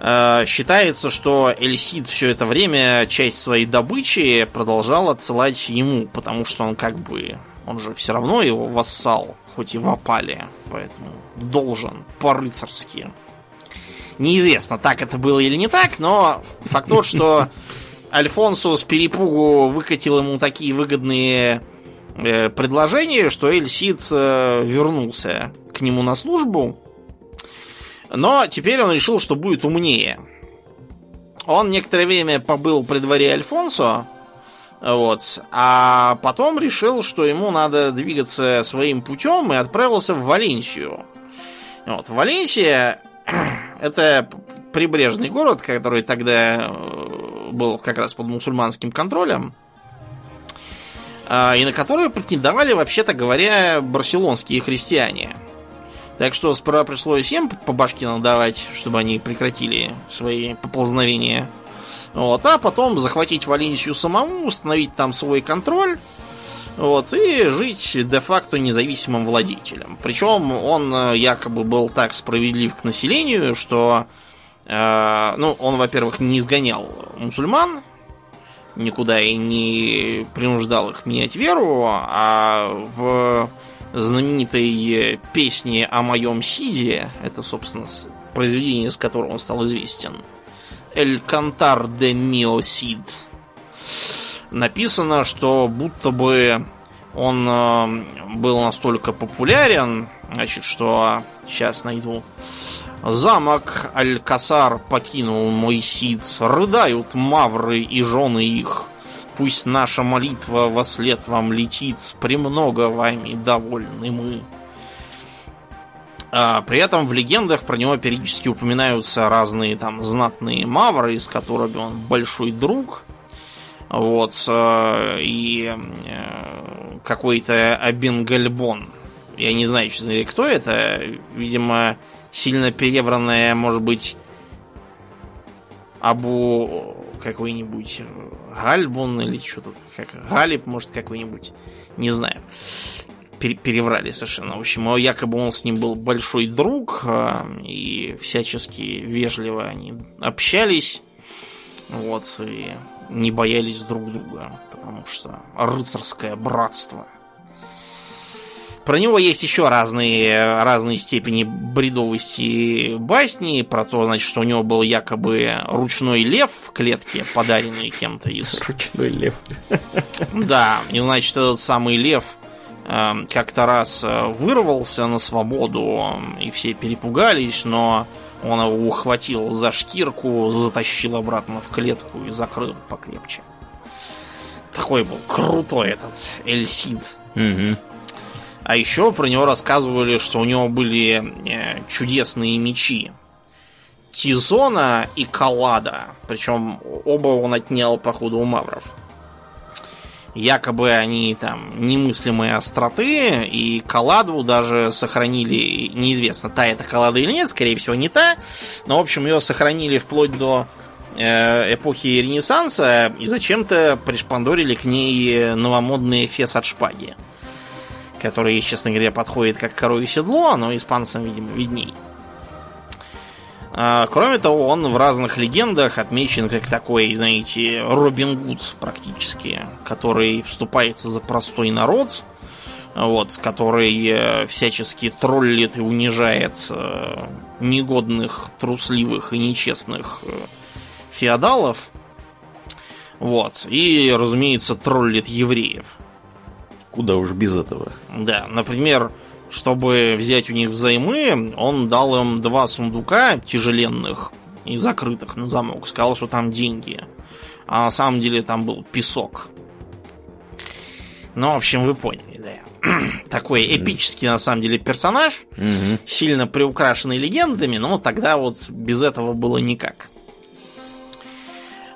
Э, считается, что Эльсид все это время часть своей добычи продолжал отсылать ему, потому что он как бы... Он же все равно его вассал, хоть и в опале, поэтому должен по-рыцарски. Неизвестно, так это было или не так, но факт тот, что [laughs] Альфонсо с перепугу выкатил ему такие выгодные Э, предложение, что Эльсид э, вернулся к нему на службу, но теперь он решил, что будет умнее. Он некоторое время побыл при дворе Альфонсо, вот, а потом решил, что ему надо двигаться своим путем и отправился в Валенсию. Вот, Валенсия [clears throat] это прибрежный город, который тогда э, был как раз под мусульманским контролем. А, и на которую претендовали, вообще-то говоря, барселонские христиане. Так что сперва пришлось им по башке надавать, чтобы они прекратили свои поползновения. Вот, а потом захватить Валенсию самому, установить там свой контроль, вот, и жить де-факто независимым владетелем. Причем он э, якобы был так справедлив к населению, что, э, ну, он, во-первых, не изгонял мусульман, никуда и не принуждал их менять веру, а в знаменитой песне о моем Сиде, это, собственно, произведение, с которого он стал известен, «Эль Кантар де Мио Сид», написано, что будто бы он э, был настолько популярен, значит, что сейчас найду Замок Аль-Касар покинул мой сид, рыдают мавры и жены их. Пусть наша молитва во след вам летит, премного вами довольны мы. А, при этом в легендах про него периодически упоминаются разные там знатные мавры, из которых он большой друг. Вот. Э, и э, какой-то Абенгальбон. Я не знаю, честно кто это. Видимо, сильно перебранная, может быть, Абу какой-нибудь Гальбун или что-то, как Галиб, может, какой-нибудь, не знаю. Переврали совершенно. В общем, якобы он с ним был большой друг, а, и всячески вежливо они общались, вот, и не боялись друг друга, потому что рыцарское братство – про него есть еще разные, разные степени бредовости басни. Про то, значит, что у него был якобы ручной лев в клетке, подаренный кем-то из... Ручной лев. Да, и, значит, этот самый лев как-то раз э, вырвался на свободу, и все перепугались, но он его ухватил за шкирку, затащил обратно в клетку и закрыл покрепче. Такой был крутой этот Эльсид. Угу. А еще про него рассказывали, что у него были э, чудесные мечи. Тизона и Калада. Причем оба он отнял, походу, у мавров. Якобы они там немыслимые остроты, и Каладу даже сохранили, неизвестно, та это Калада или нет, скорее всего, не та, но, в общем, ее сохранили вплоть до э, эпохи Ренессанса и зачем-то пришпандорили к ней новомодный фес от шпаги, который, честно говоря, подходит как коровье седло, но испанцам, видимо, видней. А, кроме того, он в разных легендах отмечен как такой, знаете, Робин Гуд практически, который вступается за простой народ, вот, который э, всячески троллит и унижает э, негодных, трусливых и нечестных э, феодалов. Вот. И, разумеется, троллит евреев. Куда уж без этого. Да, например, чтобы взять у них взаймы, он дал им два сундука тяжеленных и закрытых на замок. Сказал, что там деньги. А на самом деле там был песок. Ну, в общем, вы поняли, да. [clears throat] Такой эпический, на самом деле, персонаж. Сильно приукрашенный легендами, но тогда вот без этого было никак.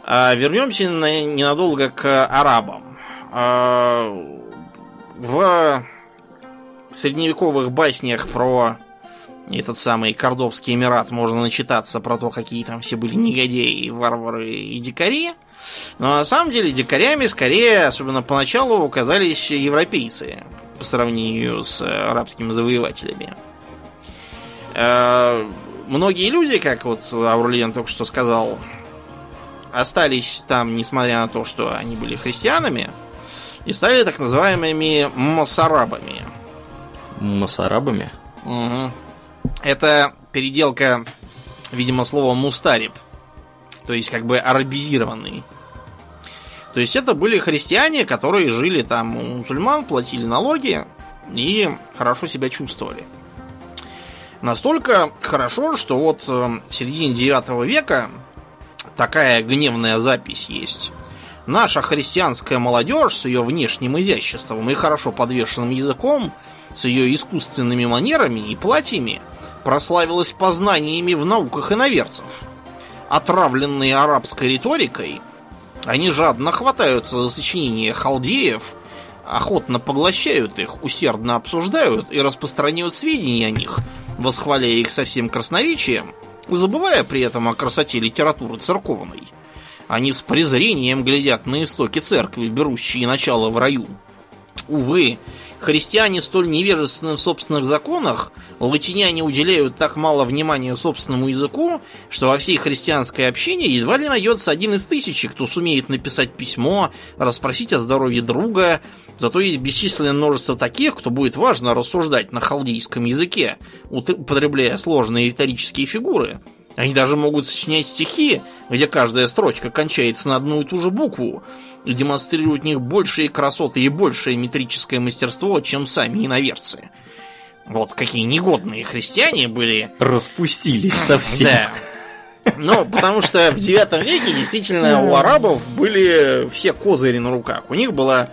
А, вернемся на- ненадолго к арабам. А, в средневековых баснях про этот самый Кордовский Эмират можно начитаться про то, какие там все были негодяи, варвары и дикари. Но на самом деле дикарями скорее, особенно поначалу, оказались европейцы по сравнению с э, арабскими завоевателями. Э, Многие люди, как вот Аурлиен только что сказал, остались там, несмотря на то, что они были христианами, и стали так называемыми мосарабами. Масарабами? Мгм. Это переделка, видимо, слова мустариб. То есть, как бы арабизированный. То есть, это были христиане, которые жили там у мусульман, платили налоги и хорошо себя чувствовали. Настолько хорошо, что вот э, в середине 9 века такая гневная запись есть. Наша христианская молодежь с ее внешним изяществом и хорошо подвешенным языком, с ее искусственными манерами и платьями, прославилась познаниями в науках иноверцев. Отравленные арабской риторикой, они жадно хватаются за сочинения халдеев, охотно поглощают их, усердно обсуждают и распространяют сведения о них, восхваляя их со всем красноречием, забывая при этом о красоте литературы церковной. Они с презрением глядят на истоки церкви, берущие начало в раю. Увы, христиане столь невежественны в собственных законах, латиняне уделяют так мало внимания собственному языку, что во всей христианской общине едва ли найдется один из тысячи, кто сумеет написать письмо, расспросить о здоровье друга. Зато есть бесчисленное множество таких, кто будет важно рассуждать на халдейском языке, употребляя сложные риторические фигуры. Они даже могут сочинять стихи, где каждая строчка кончается на одну и ту же букву, и демонстрируют в них большие красоты и большее метрическое мастерство, чем сами иноверцы. Вот какие негодные христиане были. Распустились совсем. Да. Ну, потому что в 9 веке действительно у арабов были все козыри на руках. У них была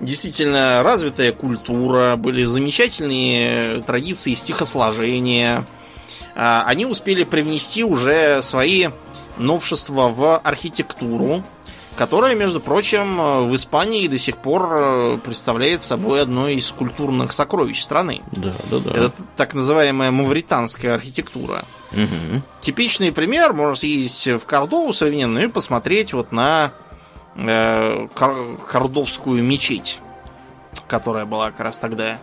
действительно развитая культура, были замечательные традиции стихосложения. А, Они успели привнести уже свои новшества в архитектуру, которая, между прочим, в Испании до сих пор э, представляет собой одно из культурных сокровищ страны. Да, да, да. Это так называемая мавританская архитектура. Мгм. Типичный пример, можно съездить в Кордову современную и посмотреть вот на э, кор- кордовскую мечеть, которая была как раз тогда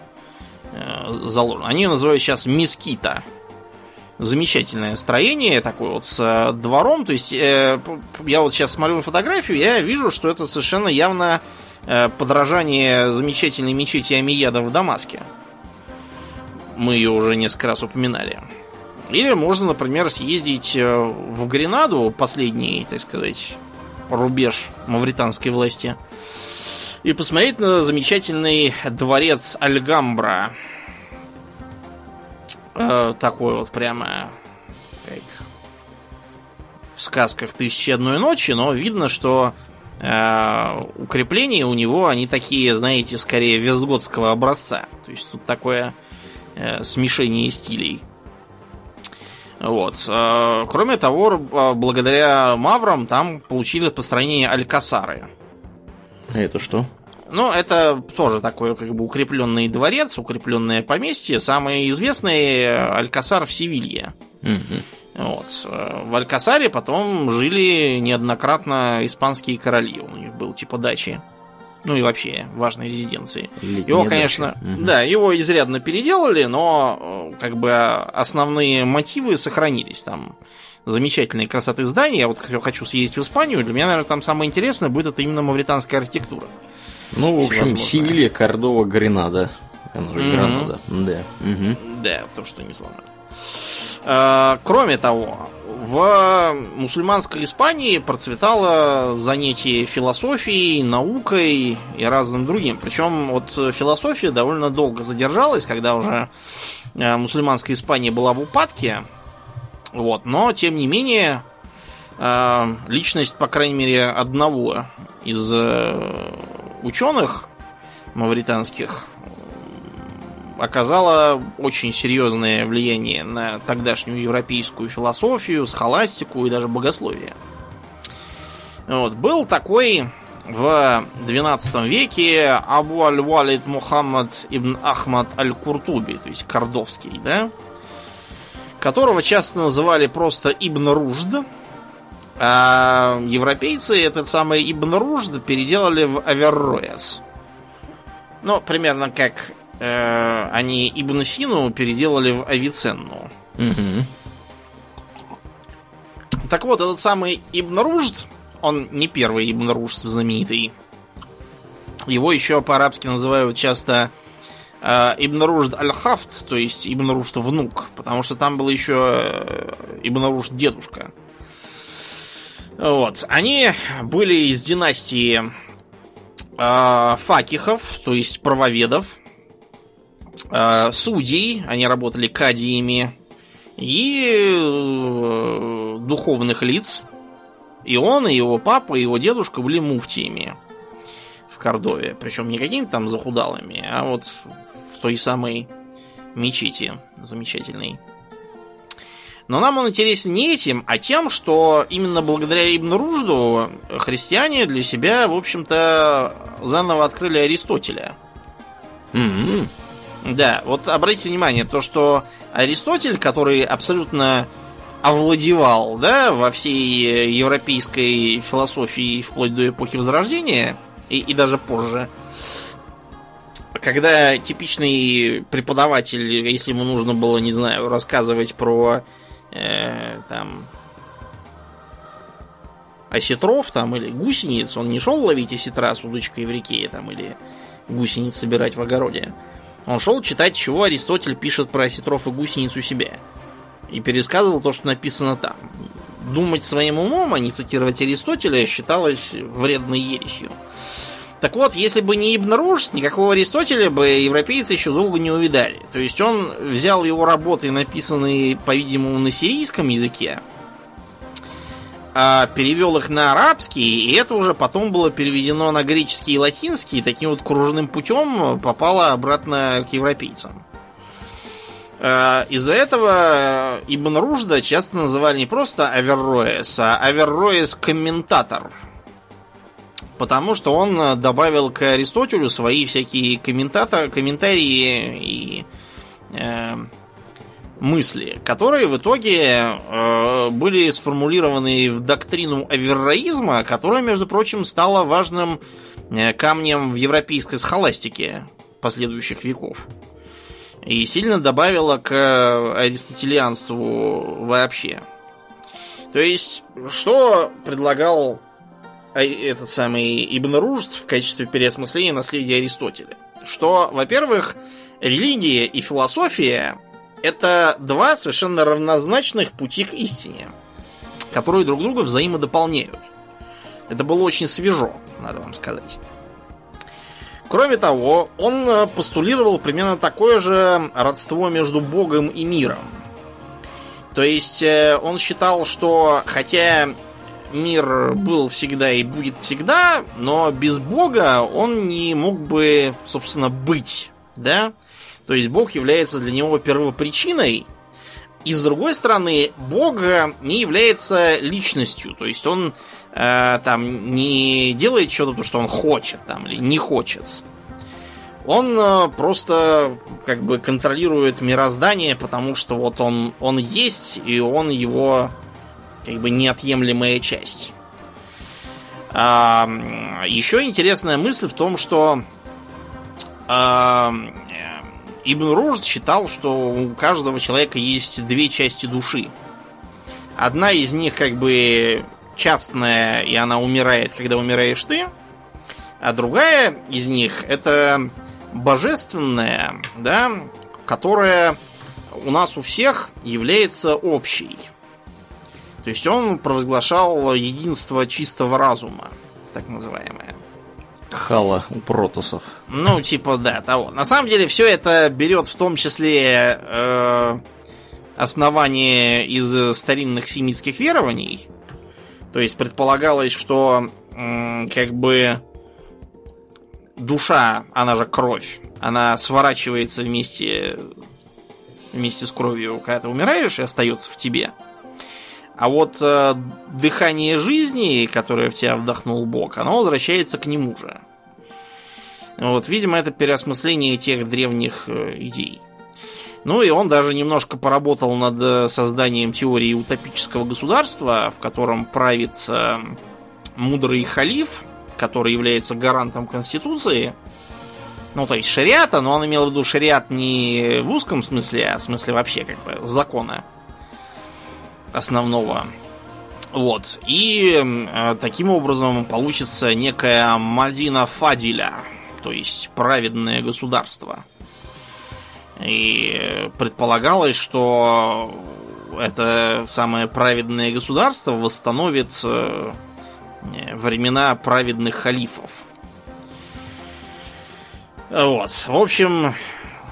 э, заложена. Они ее называют сейчас Мискита. Замечательное строение, такое вот с э, двором. То есть, э, я вот сейчас смотрю фотографию, я вижу, что это совершенно явно э, подражание замечательной мечети Амияда в Дамаске. Мы ее уже несколько раз упоминали. Или можно, например, съездить э, в Гренаду, последний, так сказать, рубеж мавританской власти, и посмотреть на замечательный дворец Альгамбра. Э, Такой вот прямо как в сказках «Тысячи одной ночи», но видно, что э, укрепления у него, они такие, знаете, скорее вестготского образца. То есть тут такое э, смешение стилей. Вот. Э, кроме того, э, благодаря маврам там получили распространение алькасары. А это что? Ну, это тоже такой как бы укрепленный дворец, укрепленное поместье. Самый известный Алькасар в Севилье. Мгм. Вот. Э, В Алькасаре потом жили неоднократно испанские короли. У них был типа дачи. Ну и вообще важной резиденции. Летняя Его, дача. конечно, Мгм. да, его изрядно переделали, но э, как бы основные мотивы сохранились. Там замечательные красоты зданий. Я вот хочу съездить в Испанию. Для меня, наверное, там самое интересное будет это именно мавританская архитектура. Ну, в общем. Севилья, Кордова, Гренада. Она же Мгм. Гранада. Да. Мгм. Да, то, что не сломали. Э, Кроме того, в мусульманской Испании процветало занятие философией, наукой и разным другим. Причем вот философия довольно долго задержалась, когда уже э, мусульманская Испания была в упадке. Вот, но тем не менее э, личность, по крайней мере, одного из э, ученых мавританских оказала очень серьезное влияние на тогдашнюю европейскую философию, схоластику и даже богословие. Вот. Был такой в XII веке Абу Аль-Валид Мухаммад ибн Ахмад Аль-Куртуби, то есть Кордовский, да? Которого часто называли просто Ибн Ружд. А европейцы этот самый Ибн Ружд переделали в Аверроэс. Ну, примерно как э, они Ибн Сину переделали в Авиценну. Мгм. Так вот, этот самый Ибн Ружд, он не первый Ибн Ружд знаменитый. Его еще по-арабски называют часто э, Ибн Ружд Аль-Хафт, то есть Ибн Ружд внук, потому что там был еще э, Ибн Ружд дедушка. Вот. Они были из династии э, факихов, то есть правоведов, э, судей, они работали кадиями, и э, духовных лиц. И он, и его папа, и его дедушка были муфтиями в Кордове. Причем не какими-то там захудалыми, а вот в той самой мечети замечательной. Но нам он интересен не этим, а тем, что именно благодаря Ибн Ружду христиане для себя, в общем-то, заново открыли Аристотеля. Мгм. Да, вот обратите внимание, то, что Аристотель, который абсолютно овладевал, да, во всей европейской философии вплоть до эпохи Возрождения, и, и даже позже, когда типичный преподаватель, если ему нужно было, не знаю, рассказывать про э, там осетров там или гусениц, он не шел ловить осетра с удочкой в реке там или гусениц собирать в огороде. Он шел читать, чего Аристотель пишет про осетров и гусениц у себя. И пересказывал то, что написано там. Думать своим умом, а не цитировать Аристотеля, считалось вредной ересью. Так вот, если бы не Ибн Рушд, никакого Аристотеля бы европейцы еще долго не увидали. То есть он взял его работы, написанные, по-видимому, на сирийском языке, а перевел их на арабский, и это уже потом было переведено на греческий и латинский, и таким вот кружным путем попало обратно к европейцам. Э, Из-за этого Ибн Ружда часто называли не просто Аверроэс, а Аверроэс комментатор. Потому что он э, добавил к Аристотелю свои всякие комментатор, комментарии и э, мысли, которые в итоге э, были сформулированы в доктрину аверроизма, которая, между прочим, стала важным э, камнем в европейской схоластике последующих веков. И сильно добавила к аристотелианству вообще. То есть, что предлагал этот самый Ибн в качестве переосмысления наследия Аристотеля? Что, во-первых, религия и философия это два совершенно равнозначных пути к истине, которые друг друга взаимодополняют. Это было очень свежо, надо вам сказать. Кроме того, он э, постулировал примерно такое же родство между Богом и миром. То есть э, он считал, что хотя мир был всегда и будет всегда, но без Бога он не мог бы, собственно, быть, да? То есть Бог является для него первопричиной, и с другой стороны, Бог не является личностью. То есть он э, там не делает что-то, то, что он хочет там, или не хочет. Он э, просто как бы контролирует мироздание, потому что вот он, он есть, и он его как бы неотъемлемая часть. А, еще интересная мысль в том, что а, Ибн Рушд считал, что у каждого человека есть две части души. Одна из них как бы частная, и она умирает, когда умираешь ты. А другая из них это божественная, да, которая у нас у всех является общей. То есть он провозглашал единство чистого разума, так называемое. Хала у протосов. Ну, типа, да, того. На самом деле, все это берет в том числе э, основание из старинных семитских верований. То есть предполагалось, что э, как бы душа, она же кровь, она сворачивается вместе, вместе с кровью, когда ты умираешь и остается в тебе. А вот э, дыхание жизни, которое в тебя вдохнул Бог, оно возвращается к нему же. Вот, видимо, это переосмысление тех древних э, идей. Ну и он даже немножко поработал над э, созданием теории утопического государства, в котором правит э, мудрый халиф, который является гарантом Конституции. Ну, то есть шариата, но он имел в виду шариат не в узком смысле, а в смысле вообще как бы закона основного. Вот. И э, таким образом получится некая Мадина Фадиля, то есть праведное государство. И предполагалось, что это самое праведное государство восстановит э, времена праведных халифов. Вот. В общем,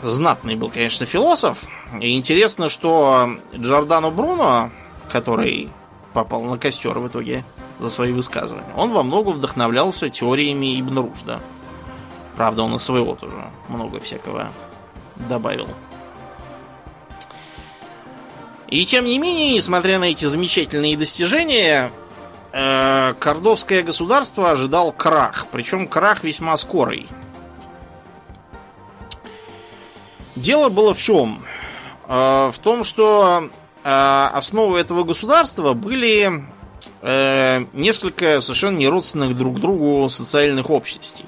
знатный был, конечно, философ. И интересно, что Джордано Бруно, который попал на костер в итоге за свои высказывания, он во многом вдохновлялся теориями Ибн Ружда. Правда, он и своего тоже много всякого добавил. И тем не менее, несмотря на эти замечательные достижения, э, Кордовское государство ожидал крах. Причем крах весьма скорый. Дело было в чем? Э, в том, что основой этого государства были э, несколько совершенно неродственных друг другу социальных общностей.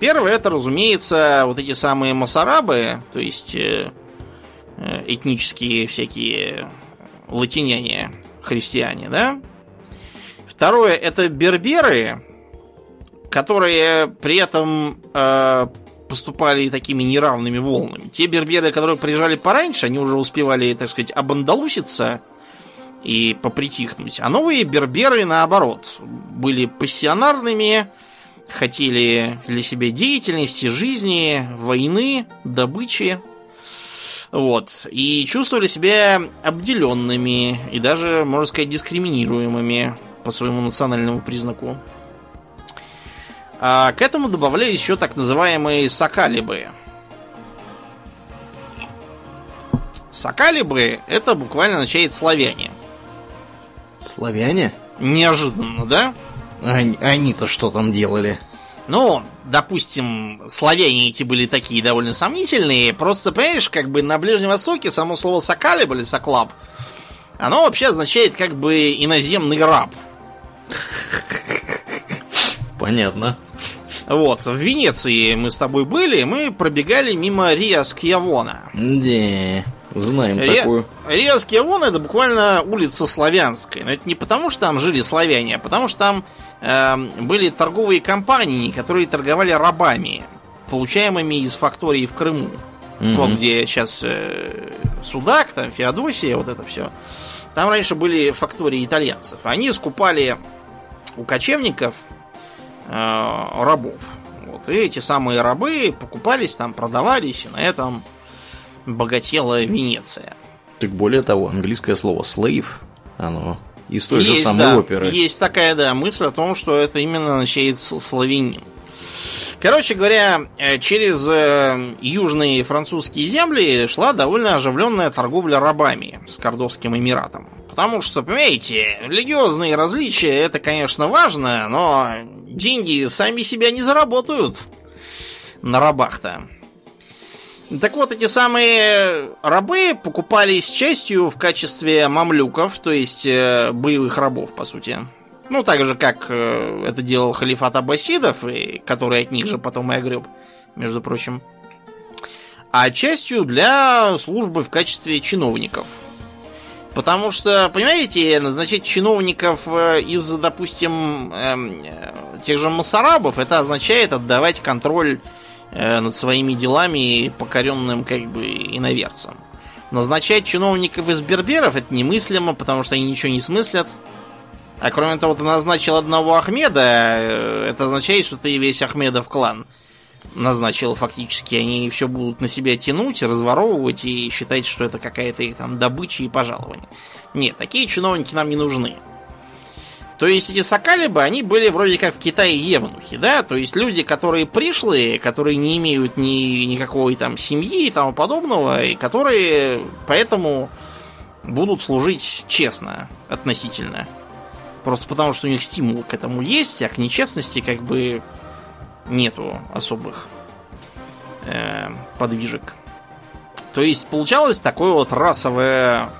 Первое это, разумеется, вот эти самые масарабы, то есть э, э, этнические всякие латиняне, христиане, да? Второе это берберы, которые при этом э, поступали такими неравными волнами. Те берберы, которые приезжали пораньше, они уже успевали, так сказать, обандалуситься и попритихнуть. А новые берберы, наоборот, были пассионарными, хотели для себя деятельности, жизни, войны, добычи. Вот. И чувствовали себя обделенными и даже, можно сказать, дискриминируемыми по своему национальному признаку. А к этому добавлялись еще так называемые сакалибы. Сакалибы это буквально означает славяне. Славяне? Неожиданно, да? Они, они-то что там делали? Ну, допустим, славяне эти были такие довольно сомнительные. Просто, понимаешь, как бы на Ближнем Востоке само слово сакалиб или саклаб, оно вообще означает как бы иноземный раб. [laughs] Понятно. Вот, в Венеции мы с тобой были, мы пробегали мимо Риас Кьявона. Да. Знаем Ре... такую. Риаский Авон это буквально улица славянская. Но это не потому, что там жили славяне, а потому что там э, были торговые компании, которые торговали рабами, получаемыми из фактории в Крыму. Угу. Вот где сейчас э, Судак, там Феодосия, вот это все. Там раньше были фактории итальянцев. Они скупали у кочевников рабов. Вот, и эти самые рабы покупались там, продавались, и на этом богатела Венеция. Так более того, английское слово slave, оно из той есть, же самой да, оперы. Есть такая, да, мысль о том, что это именно означает славянин. Короче говоря, э, через э, южные французские земли шла довольно оживленная торговля рабами с Кордовским Эмиратом. Потому что, понимаете, религиозные различия это, конечно, важно, но деньги сами себя не заработают на рабах-то. Так вот, эти самые рабы покупались частью в качестве мамлюков, то есть э, боевых рабов, по сути. Ну, так же, как э, это делал халифат Аббасидов, и, который от них же потом и огреб, между прочим. А частью для службы в качестве чиновников. Потому что, понимаете, назначать чиновников э, из, допустим, эм, э, тех же масарабов, это означает отдавать контроль э, над своими делами покоренным как бы иноверцам. Назначать чиновников из берберов это немыслимо, потому что они ничего не смыслят. А кроме того, ты назначил одного Ахмеда, э, это означает, что ты весь Ахмедов клан назначил фактически. Они все будут на себя тянуть, разворовывать и считать, что это какая-то их там добыча и пожалование. Нет, такие чиновники нам не нужны. То есть эти сакалибы, они были вроде как в Китае евнухи, да? То есть люди, которые пришлые, которые не имеют ни, никакой там семьи и тому подобного, и которые поэтому будут служить честно относительно. Просто потому, что у них стимул к этому есть, а к нечестности как бы нету особых э, подвижек. То есть получалось такое вот расовое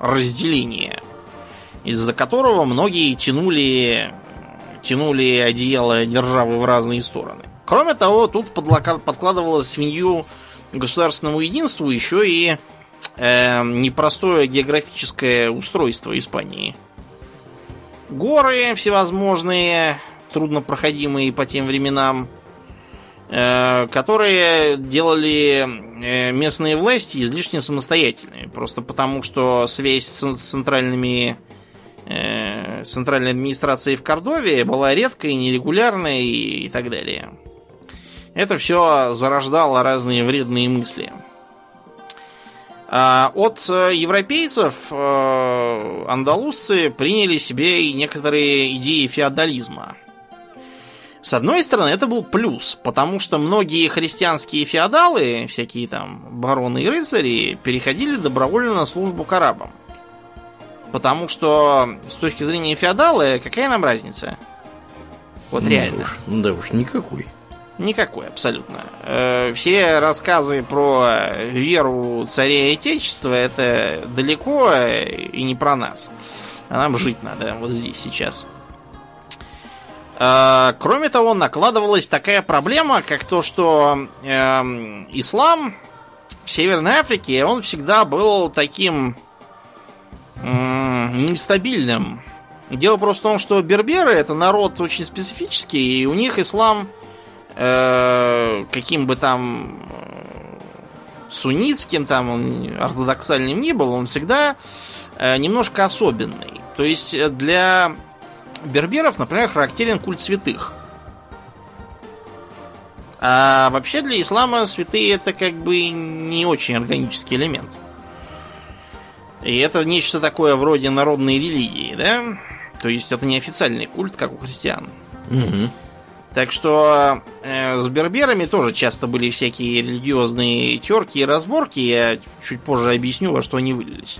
разделение, из-за которого многие тянули, тянули одеяло державы в разные стороны. Кроме того, тут подкладывалось свинью государственному единству еще и э, непростое географическое устройство Испании – горы всевозможные, труднопроходимые по тем временам, э, которые делали э, местные власти излишне самостоятельными. Просто потому, что связь с центральными э, центральной администрацией в Кордове была редкой, нерегулярной и так далее. Это все зарождало разные вредные мысли. А, от европейцев андалузцы приняли себе и некоторые идеи феодализма. С одной стороны, это был плюс, потому что многие христианские феодалы, всякие там бароны и рыцари, переходили добровольно на службу к арабам. Потому что с точки зрения феодала, какая нам разница? Вот ну, реально. Уж, да уж никакой. Никакой, абсолютно. Э, все рассказы про веру царя и отечества это далеко и не про нас. А нам жить надо вот здесь сейчас. Э, кроме того, накладывалась такая проблема, как то, что эм, ислам в Северной Африке, он всегда был таким нестабильным. Дело просто в том, что берберы это народ очень специфический, и у них ислам э, каким бы там э, суннитским, там он ортодоксальным ни был, он всегда э, немножко особенный. То есть э, для берберов, например, характерен культ святых. А вообще для ислама святые это как бы не очень органический элемент. И это нечто такое вроде народной религии, да? То есть это не официальный культ, как у христиан. Угу. Так что э, с берберами тоже часто были всякие религиозные терки и разборки. Я чуть позже объясню, во что они вылились.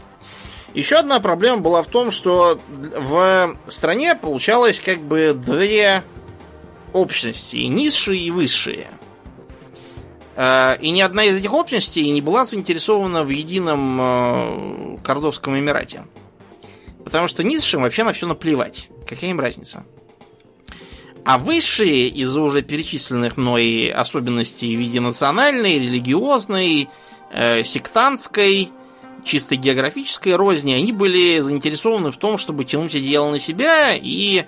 Еще одна проблема была в том, что в стране получалось как бы две общности, низшие и высшие. Э, и ни одна из этих общностей не была заинтересована в едином э, Кордовском Эмирате. Потому что низшим вообще на все наплевать. Какая им разница? А высшие, из-за уже перечисленных мной особенностей в виде национальной, религиозной, э, сектантской, чисто географической розни, они были заинтересованы в том, чтобы тянуть одеяло на себя и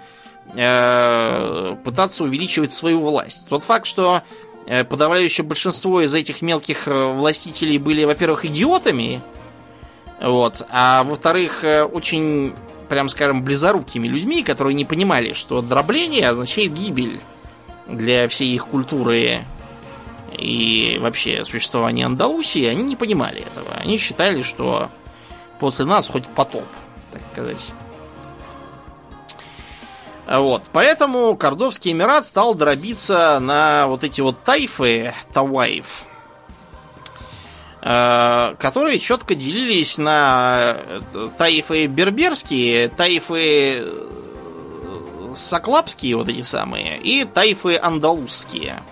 э, пытаться увеличивать свою власть. Тот факт, что э, подавляющее большинство из этих мелких э, властителей были, во-первых, идиотами, вот, а во-вторых, э, очень прям скажем, близорукими людьми, которые не понимали, что дробление означает гибель для всей их культуры и вообще существования Андалусии, они не понимали этого. Они считали, что после нас хоть потоп, так сказать. Вот, поэтому Кордовский Эмират стал дробиться на вот эти вот тайфы, таваев, э, которые четко делились на э, таифы берберские, таифы э, соклапские вот эти самые, и тайфы андалузские.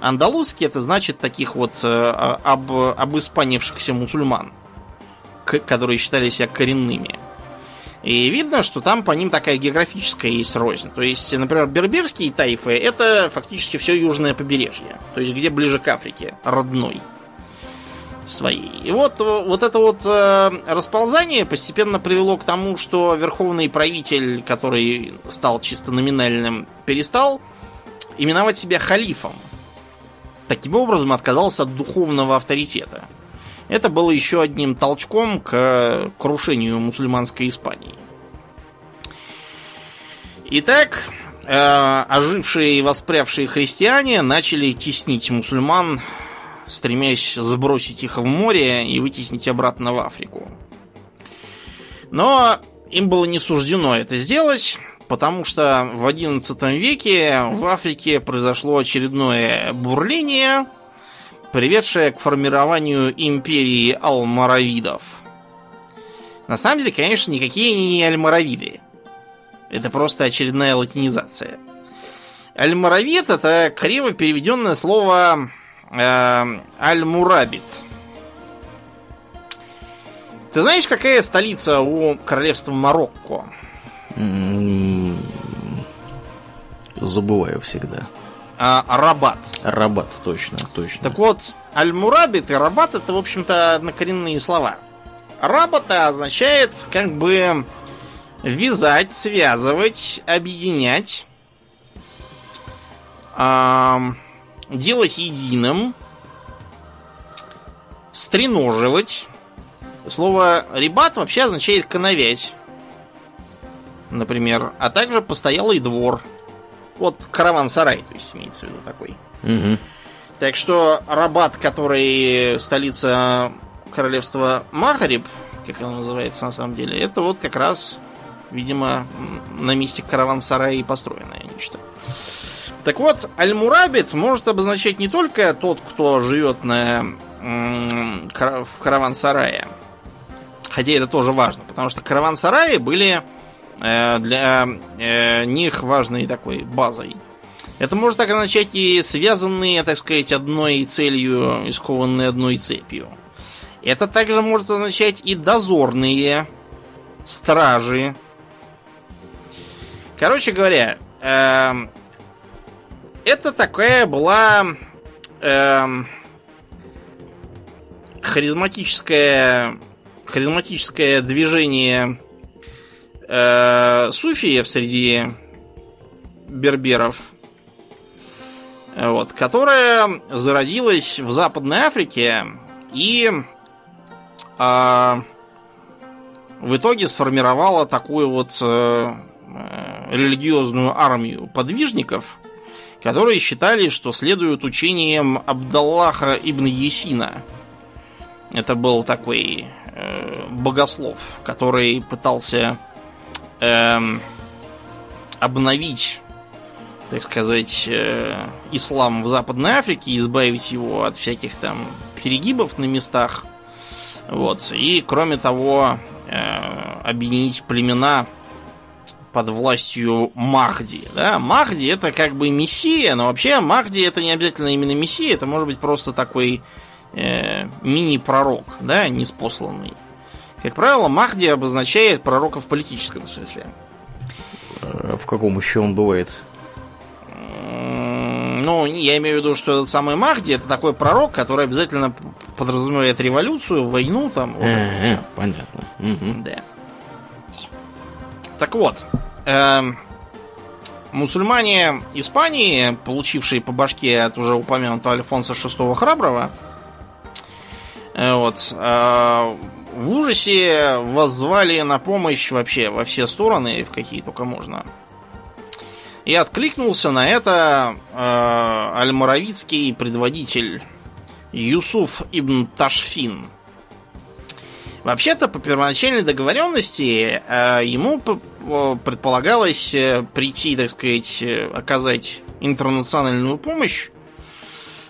Андалузские это значит таких вот об, обыспанившихся мусульман, которые считали себя коренными. И видно, что там по ним такая географическая есть рознь. То есть, например, берберские тайфы это фактически все южное побережье. То есть, где ближе к Африке, родной своей. И вот, вот это вот э, расползание постепенно привело к тому, что верховный правитель, который стал чисто номинальным, перестал именовать себя халифом. Таким образом отказался от духовного авторитета. Это было еще одним толчком к крушению мусульманской Испании. Итак, э, ожившие и воспрявшие христиане начали теснить мусульман, стремясь сбросить их в море и вытеснить обратно в Африку. Но им было не суждено это сделать, потому что в XI веке в Африке произошло очередное бурление, приведшая к формированию империи алмаравидов. На самом деле, конечно, никакие не альмаравиды. Это просто очередная латинизация. Альмаравид это криво переведенное слово э, альмурабит. Ты знаешь, какая столица у королевства Марокко? Забываю всегда а, Рабат. Рабат, точно, точно. Так вот, Аль-Мурабит и Рабат это, в общем-то, однокоренные слова. Рабата означает как бы вязать, связывать, объединять, э, делать единым, стреноживать. Слово рибат вообще означает коновязь, например, а также постоялый двор – вот караван-сарай, то есть имеется в виду такой. Угу. Так что Рабат, который столица королевства Махариб, как оно называется на самом деле, это вот как раз, видимо, на месте караван-сарая и построенное нечто. Так вот, Аль-Мурабит может обозначать не только тот, кто живет на, в караван-сарае, хотя это тоже важно, потому что караван-сараи были для э, них важной такой базой. Это может так означать и связанные, так сказать, одной целью, искованные одной цепью. Это также может означать и дозорные, стражи. Короче говоря, э, это такая была э, харизматическое, харизматическое движение э, суфиев среди берберов, вот, которая зародилась в Западной Африке и э, в итоге сформировала такую вот э, религиозную армию подвижников, которые считали, что следуют учениям Абдаллаха ибн Есина. Это был такой э, богослов, который пытался эм, обновить, так сказать, э, ислам в Западной Африке, избавить его от всяких там перегибов на местах. Вот. И, кроме того, э, объединить племена под властью Махди. Да? Махди это как бы мессия, но вообще Махди это не обязательно именно мессия, это может быть просто такой э, мини-пророк, да, неспосланный. Как правило, Махди обозначает пророка в политическом смысле. А в каком еще он бывает? Ну, я имею в виду, что этот самый Махди это такой пророк, который обязательно подразумевает революцию, войну там. Вот э, э, понятно. Угу. Да. Так вот, э, мусульмане Испании, получившие по башке от уже упомянутого Альфонса VI Храброго, э, вот, э, в ужасе воззвали на помощь вообще во все стороны, в какие только можно. И откликнулся на это э, аль-Моравицкий предводитель Юсуф ибн Ташфин. Вообще-то, по первоначальной договоренности, э, ему предполагалось прийти, так сказать, оказать интернациональную помощь,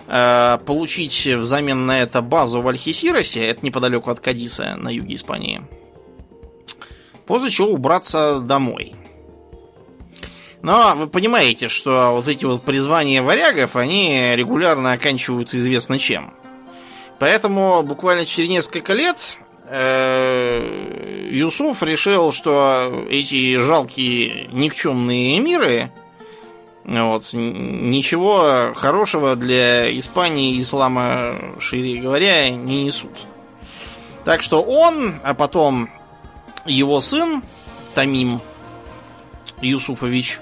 получить взамен на это базу в Альхисиросе, это неподалеку от Кадиса на юге Испании, после чего убраться домой. Но вы понимаете, что вот эти вот призвания варягов, они регулярно оканчиваются известно чем. Поэтому буквально через несколько лет э, Юсуф решил, что эти жалкие никчемные миры вот, ничего хорошего для Испании ислама, шире говоря, не несут. Так что он, а потом его сын Тамим Юсуфович,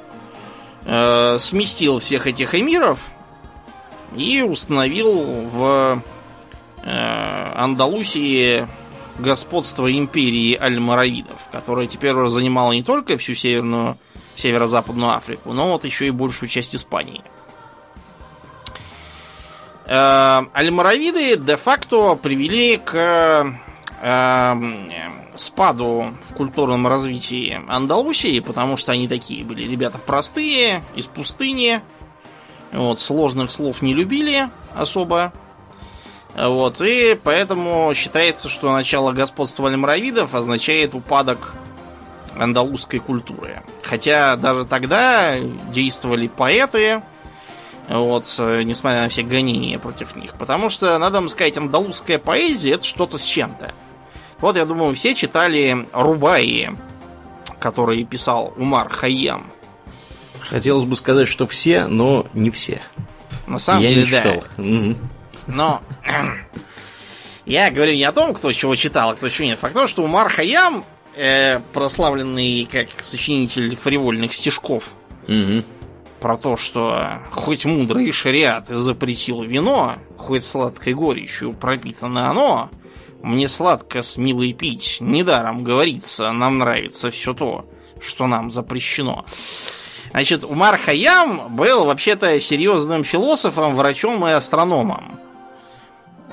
э, сместил всех этих эмиров и установил в э, Андалусии господство империи Аль-Маравидов, которая теперь уже занимала не только всю северную, северо-западную Африку, но вот еще и большую часть Испании. Э, Аль-Маравиды де-факто привели к э, спаду в культурном развитии Андалусии, потому что они такие были ребята простые, из пустыни, вот, сложных слов не любили особо. Вот, и поэтому считается, что начало господства альмаравидов означает упадок андалузской культуры. Хотя даже тогда действовали поэты, вот, несмотря на все гонения против них. Потому что, надо вам сказать, андалузская поэзия это что-то с чем-то. Вот, я думаю, все читали Рубаи, который писал Умар Хайям. Хотелось бы сказать, что все, но не все. На самом я деле, не читал. да. Но [clears throat] я говорю не о том, кто чего читал, а кто чего нет. Факт в том, что Умар Хайям, э, прославленный как сочинитель фривольных стишков, Мгм. про то, что хоть мудрый шариат запретил вино, хоть сладкой горечью пропитано оно, мне сладко с милой пить, недаром говорится, нам нравится все то, что нам запрещено. Значит, Умар Хаям был вообще-то серьезным философом, врачом и астрономом,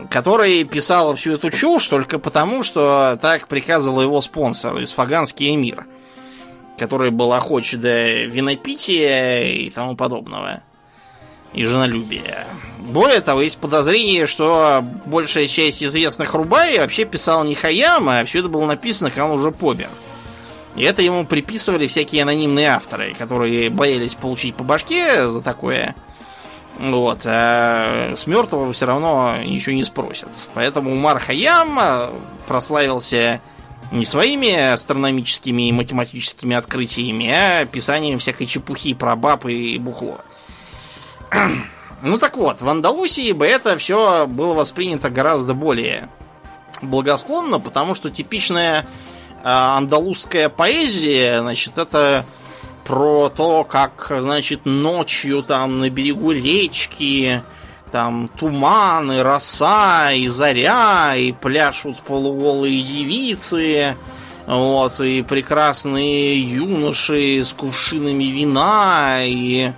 который писал всю эту чушь только потому, что так приказывал его спонсор, Исфаганский эмир, который был охоч до винопития и тому подобного и женолюбия. Более того, есть подозрение, что большая часть известных Рубаи вообще писал не Хаям, а все это было написано, когда он уже помер. И это ему приписывали всякие анонимные авторы, которые боялись получить по башке за такое. Вот. А с мертвого все равно ничего не спросят. Поэтому Умар Хаям а, прославился не своими астрономическими и математическими открытиями, а писанием всякой чепухи про баб и бухло. [clears throat] Ну так вот, в Андалусии бы это все было воспринято гораздо более благосклонно, потому что типичная э, андалузская поэзия, значит, это про то, как, значит, ночью там на берегу речки там туман, и роса, и заря, и пляшут полуголые девицы, вот, и прекрасные юноши с кувшинами вина, и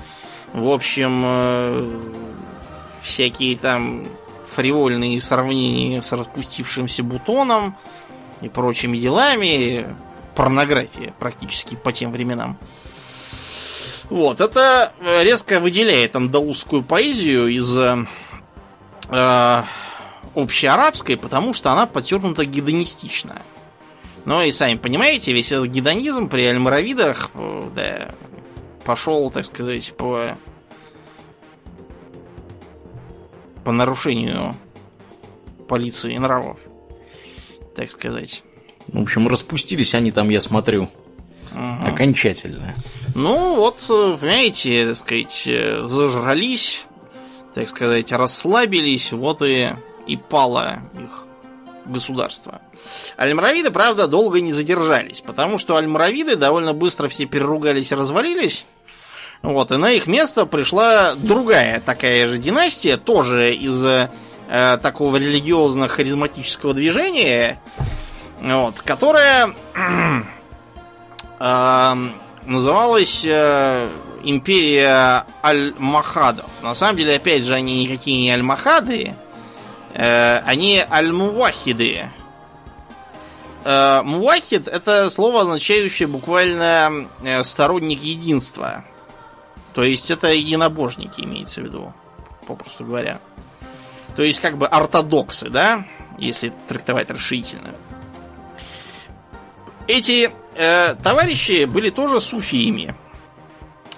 в общем, э, всякие там фривольные сравнения с распустившимся бутоном и прочими делами. Порнография практически по тем временам. Вот, это резко выделяет андалузскую поэзию из э, общеарабской, потому что она подчеркнута гедонистично. Но и сами понимаете, весь этот гедонизм при альмаравидах э, да, пошел, так сказать, по по нарушению полиции нравов, так сказать. В общем, распустились они там, я смотрю, Ага. окончательно. Ну, вот, э, понимаете, так сказать, э, зажрались, так сказать, расслабились, вот и, и пало их государство. Альмравиды, правда, долго не задержались, потому что альмравиды довольно быстро все переругались и развалились. Вот, и на их место пришла другая такая же династия, тоже из э, такого религиозно-харизматического движения, вот, которая [clears throat] э, называлась э, империя Аль-Махадов. На самом деле, опять же, они никакие не Аль-Махады, э, они Аль-Мувахиды. Э, муахид это слово, означающее буквально э, сторонник единства. То есть это единобожники имеется в виду, попросту говоря. То есть как бы ортодоксы, да, если трактовать расширительно. Эти э, товарищи были тоже суфиями.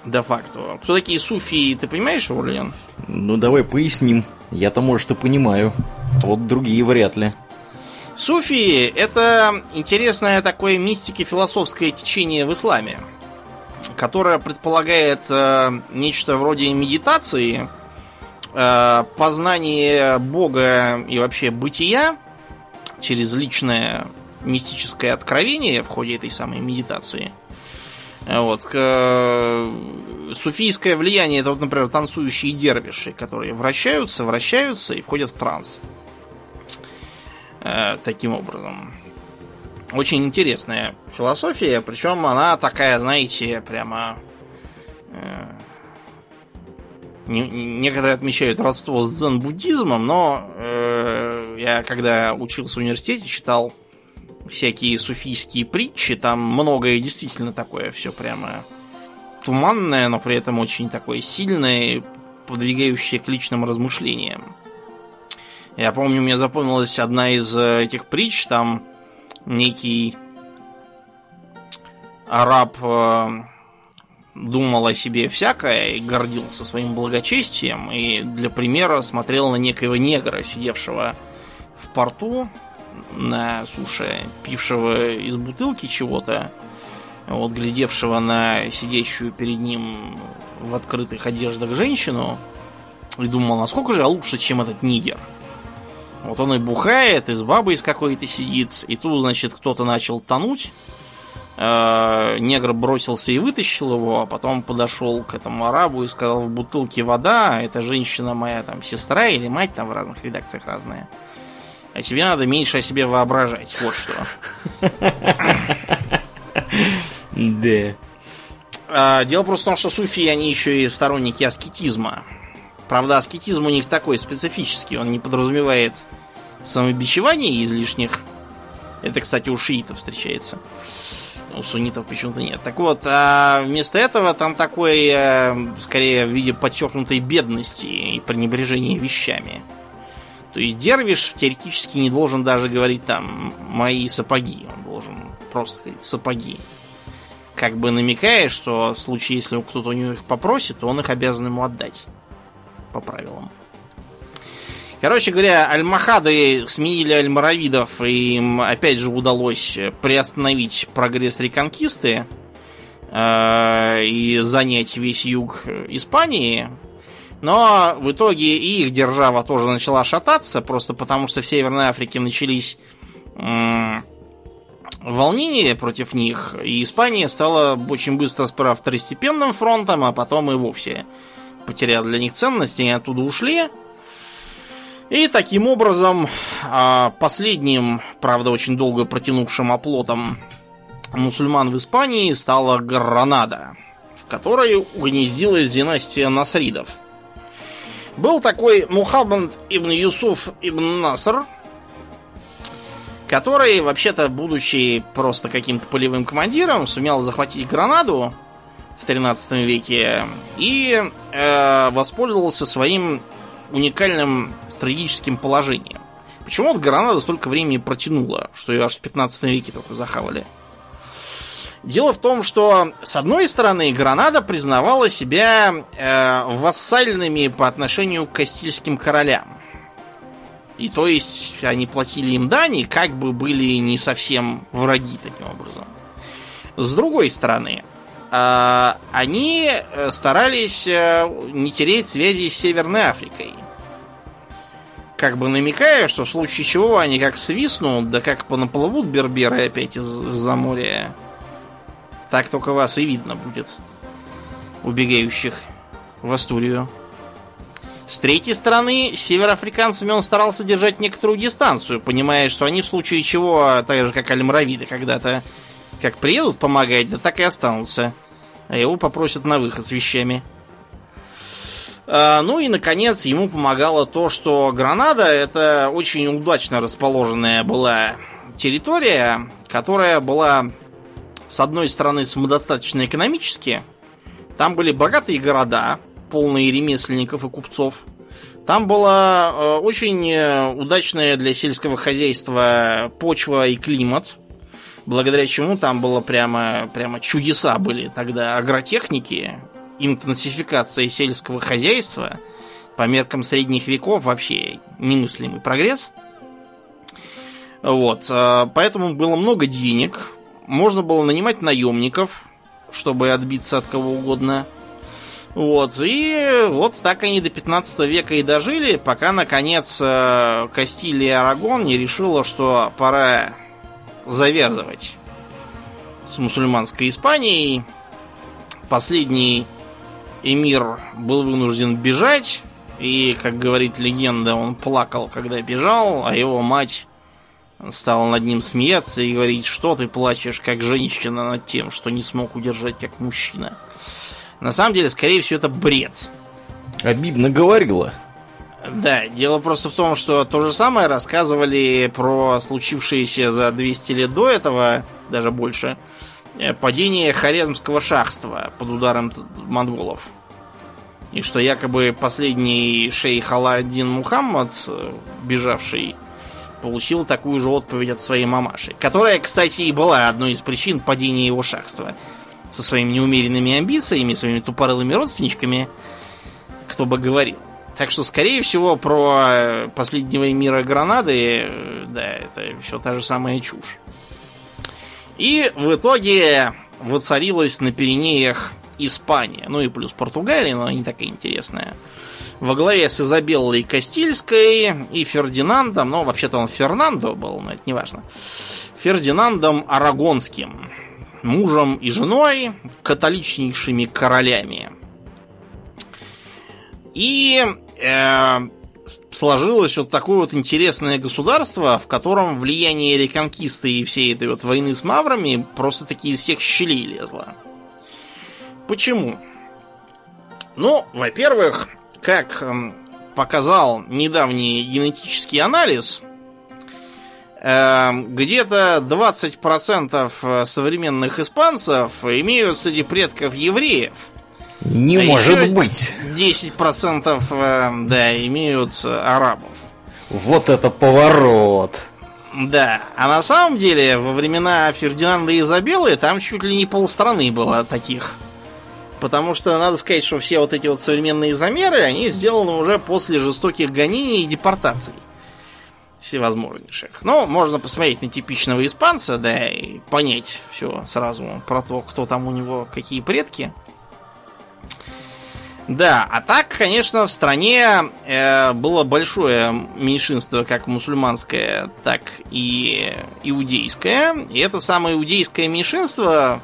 Де-факто. Кто такие суфии, ты понимаешь, Урлен? Ну, давай поясним. Я-то, может, и понимаю. А вот другие вряд ли. Суфии – это интересное такое мистики-философское течение в исламе, которое предполагает э, нечто вроде медитации, э, познание Бога и вообще бытия через личное мистическое откровение в ходе этой самой медитации. Вот. Суфийское влияние это вот, например, танцующие дервиши, которые вращаются, вращаются и входят в транс. Э, таким образом. Очень интересная философия, причем она такая, знаете, прямо... Э, некоторые отмечают родство с дзен-буддизмом, но э, я когда учился в университете, читал всякие суфийские притчи, там многое действительно такое все прямо туманное, но при этом очень такое сильное, подвигающее к личным размышлениям. Я помню, мне запомнилась одна из э, этих притч, там некий араб э, думал о себе всякое и гордился своим благочестием, и для примера смотрел на некоего негра, сидевшего в порту на суше, пившего из бутылки чего-то, вот глядевшего на сидящую перед ним в открытых одеждах женщину, и думал, насколько же лучше, чем этот нигер – вот он и бухает, и с бабой с какой-то сидит. И тут, значит, кто-то начал тонуть. Э, негр бросился и вытащил его, а потом подошел к этому арабу и сказал, в бутылке вода, это женщина моя там сестра или мать, там в разных редакциях разные. А тебе надо меньше о себе воображать. Вот что. Да. А, дело просто в том, что суфии, они еще и сторонники аскетизма. Правда, аскетизм у них такой специфический, он не подразумевает самобичевания излишних. Это, кстати, у шиитов встречается. У суннитов почему-то нет. Так вот, а вместо этого там такой, э, скорее, в виде подчеркнутой бедности и пренебрежения вещами. Есть дервиш теоретически не должен даже говорить там «мои сапоги». Он должен просто сказать «сапоги». Как бы намекая, что в случае, если кто-то у него их попросит, то он их обязан ему отдать по правилам. Короче говоря, альмахады сменили альмаравидов, и им опять же удалось приостановить прогресс реконкисты э, и занять весь юг Испании. Но в итоге и их держава тоже начала шататься, просто потому что в Северной Африке начались волнения против них, и Испания стала очень быстро сперва второстепенным фронтом, а потом и вовсе потерял для них ценность, они оттуда ушли. И таким образом, а, последним, правда, очень долго протянувшим оплотом мусульман в Испании стала Гранада, в которой угнездилась династия Насридов. Был такой Мухаммад ибн Юсуф ибн Наср, который, вообще-то, будучи просто каким-то полевым командиром, сумел захватить Гранаду в 13 веке и э, воспользовался своим уникальным стратегическим положением. Почему вот Гранада столько времени протянула, что ее аж в 15 веке только захавали? Дело в том, что с одной стороны Гранада признавала себя э, вассальными по отношению к Кастильским королям. И то есть они платили им дани, как бы были не совсем враги таким образом. С другой стороны, а, они э, старались э, не тереть связи с Северной Африкой. Как бы намекая, что в случае чего они как свистнут, да как понаплывут берберы опять из-за моря, так только вас и видно будет, убегающих в Астурию. С третьей стороны, с североафриканцами он старался держать некоторую дистанцию, понимая, что они в случае чего, так же как альмаравиды когда-то как приедут помогать, да так и останутся. А его попросят на выход с вещами. А, ну и, наконец, ему помогало то, что Гранада это очень удачно расположенная была территория, которая была, с одной стороны, самодостаточна экономически. Там были богатые города, полные ремесленников и купцов. Там была э, очень э, удачная для сельского хозяйства почва и климат, благодаря чему там было прямо, прямо чудеса были тогда агротехники, интенсификация сельского хозяйства по меркам средних веков вообще немыслимый прогресс. Вот, э, поэтому было много денег, можно было нанимать наемников, чтобы отбиться от кого угодно. Вот, и вот так они до 15 века и дожили, пока, наконец, э, Кастилия Арагон не решила, что пора завязывать с мусульманской Испанией. Последний эмир был вынужден бежать, и, как говорит легенда, он плакал, когда бежал, а его мать стала над ним смеяться и говорить, что ты плачешь, как женщина, над тем, что не смог удержать, как мужчина. На самом деле, скорее всего, это бред. Обидно говорила. Да, дело просто в том, что то же самое рассказывали про случившееся за 200 лет до этого, даже больше, э, падение Хорезмского шахства под ударом монголов. И что якобы последний шейх Алладин Мухаммад, э, бежавший, получил такую же отповедь от своей мамаши. Которая, кстати, и была одной из причин падения его шахства со своими неумеренными амбициями, своими тупорылыми родственничками, кто бы говорил. Так что, скорее всего, про последнего мира Гранады, да, это все та же самая чушь. И в итоге воцарилась на Пиренеях Испания, ну и плюс Португалия, но не такая интересная. Во главе с Изабеллой Кастильской и Фердинандом, ну, вообще-то он Фернандо был, но это не важно. Фердинандом Арагонским мужем и женой, католичнейшими королями. И э, сложилось вот такое вот интересное государство, в котором влияние реконкисты и всей этой вот войны с маврами просто таки из всех щелей лезло. Почему? Ну, во-первых, как эм, показал недавний генетический анализ, Эм, где-то 20% э, современных испанцев имеют среди предков евреев. Не а может быть. 10% э, да, имеют арабов. Вот это поворот. Да, а на самом деле во времена Фердинанда и Изабеллы там чуть ли не полстраны было таких. Потому что надо сказать, что все вот эти вот современные замеры, они сделаны уже после жестоких гонений и депортаций всевозможнейших. Но можно посмотреть на типичного испанца, да, и понять все сразу про то, кто там у него, какие предки. Да, а так, конечно, в стране э, было большое меньшинство, как мусульманское, так и иудейское. И это самое иудейское меньшинство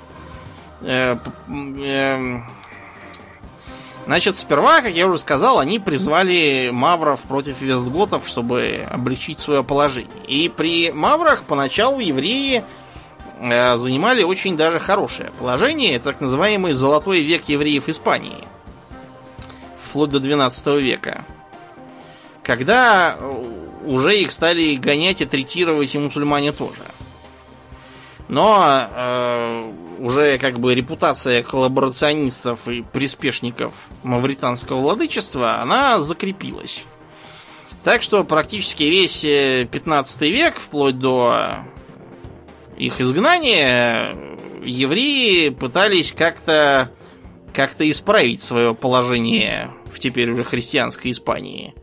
Значит, сперва, как я уже сказал, они призвали мавров против вестготов, чтобы облегчить свое положение. И при маврах поначалу евреи э, занимали очень даже хорошее положение, так называемый золотой век евреев Испании, вплоть до 12 века, когда уже их стали гонять и третировать и мусульмане тоже. Но э, уже как бы репутация коллаборационистов и приспешников мавританского владычества, она закрепилась. Так что практически весь 15 э, век, вплоть до их изгнания, евреи пытались как-то как-то исправить свое положение в теперь уже христианской Испании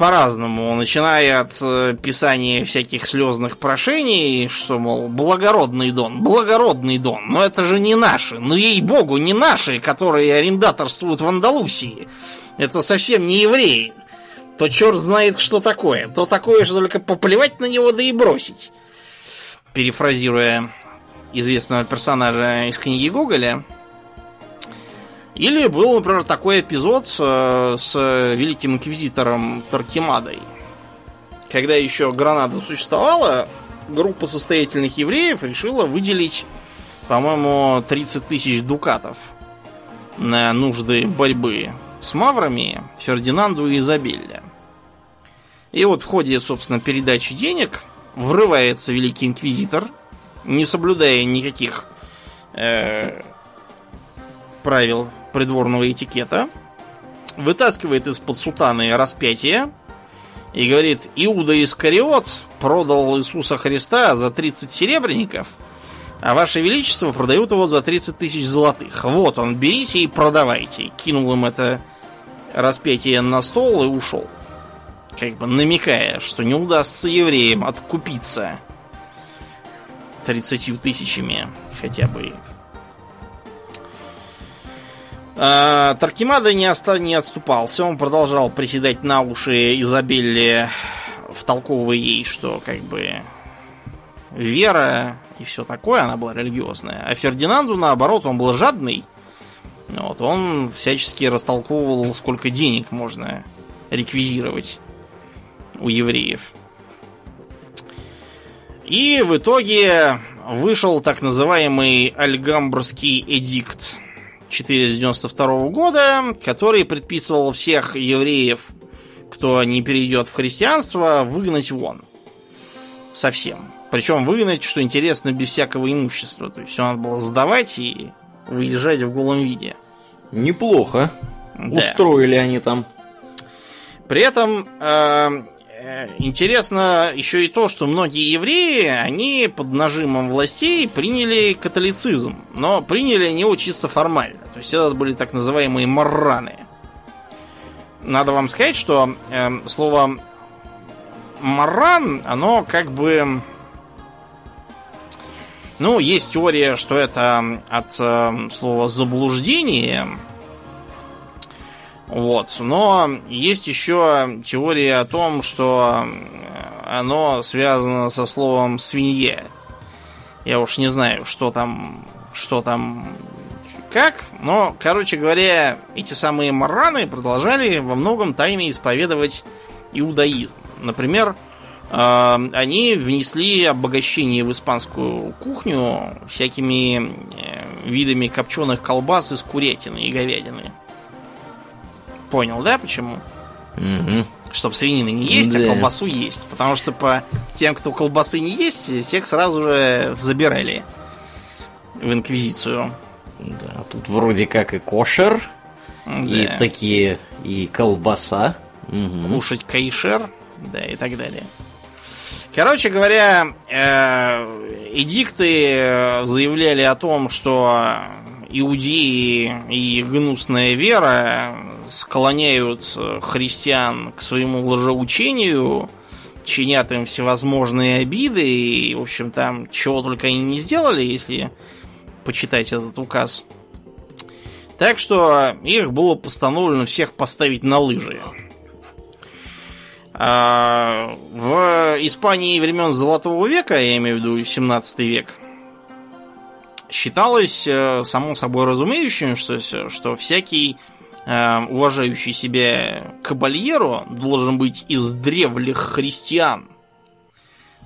по-разному, начиная от э, писания всяких слезных прошений, что, мол, благородный Дон, благородный Дон, но это же не наши, ну ей-богу, не наши, которые арендаторствуют в Андалусии. Это совсем не евреи. То черт знает, что такое. То такое, что только поплевать на него, да и бросить. Перефразируя известного персонажа из книги Гоголя, или был, например, такой эпизод с, с великим инквизитором Таркимадой. Когда еще Гранада существовала, группа состоятельных евреев решила выделить, по-моему, 30 тысяч дукатов на нужды борьбы с маврами Фердинанду и Изабелле. И вот в ходе, собственно, передачи денег врывается Великий Инквизитор, не соблюдая никаких э, правил придворного этикета, вытаскивает из-под сутаны распятие и говорит, Иуда Искариот продал Иисуса Христа за 30 серебряников, а Ваше Величество продают его за 30 тысяч золотых. Вот он, берите и продавайте. Кинул им это распятие на стол и ушел. Как бы намекая, что не удастся евреям откупиться 30 тысячами хотя бы. А, Таркимада не, оста- не отступался, он продолжал приседать на уши Изабелле, втолковывая ей, что как бы вера и все такое, она была религиозная. А Фердинанду, наоборот, он был жадный. Вот, он всячески растолковывал, сколько денег можно реквизировать у евреев. И в итоге вышел так называемый Альгамбрский эдикт 492 года, который предписывал всех евреев, кто не перейдет в христианство, выгнать вон. Совсем. Причем выгнать, что интересно, без всякого имущества. То есть все надо было сдавать и выезжать в голом виде. Неплохо. Да. Устроили они там. При этом э, интересно еще и то, что многие евреи, они под нажимом властей приняли католицизм, но приняли они его чисто формально. То есть это были так называемые марраны. Надо вам сказать, что э, слово марран, оно как бы... Ну, есть теория, что это от э, слова заблуждение, вот. Но есть еще теория о том, что оно связано со словом свинья. Я уж не знаю, что там, что там, как. Но, короче говоря, эти самые марраны продолжали во многом тайно исповедовать иудаизм. Например, э, они внесли обогащение в испанскую кухню всякими э, видами копченых колбас из курятины и говядины. Понял, да, почему? Мгм. Чтоб свинины не есть, а Да. колбасу есть. Потому что по тем, кто колбасы не есть, тех сразу же забирали в инквизицию. Да, тут вроде как и кошер, и Да. такие, и колбаса. Мгм. Кушать кайшер, да, и так далее. Короче говоря, э, эдикты э, заявляли о том, что иудеи и гнусная вера склоняют э, христиан к своему лжеучению, чинят им всевозможные обиды, и, в общем, там чего только они не сделали, если почитать этот указ. Так что их было постановлено всех поставить на лыжи. А, В Испании времен Золотого века, я имею в виду 17 век, считалось э, само собой разумеющим, что, что всякий уважающий себя кабальеро должен быть из древних христиан.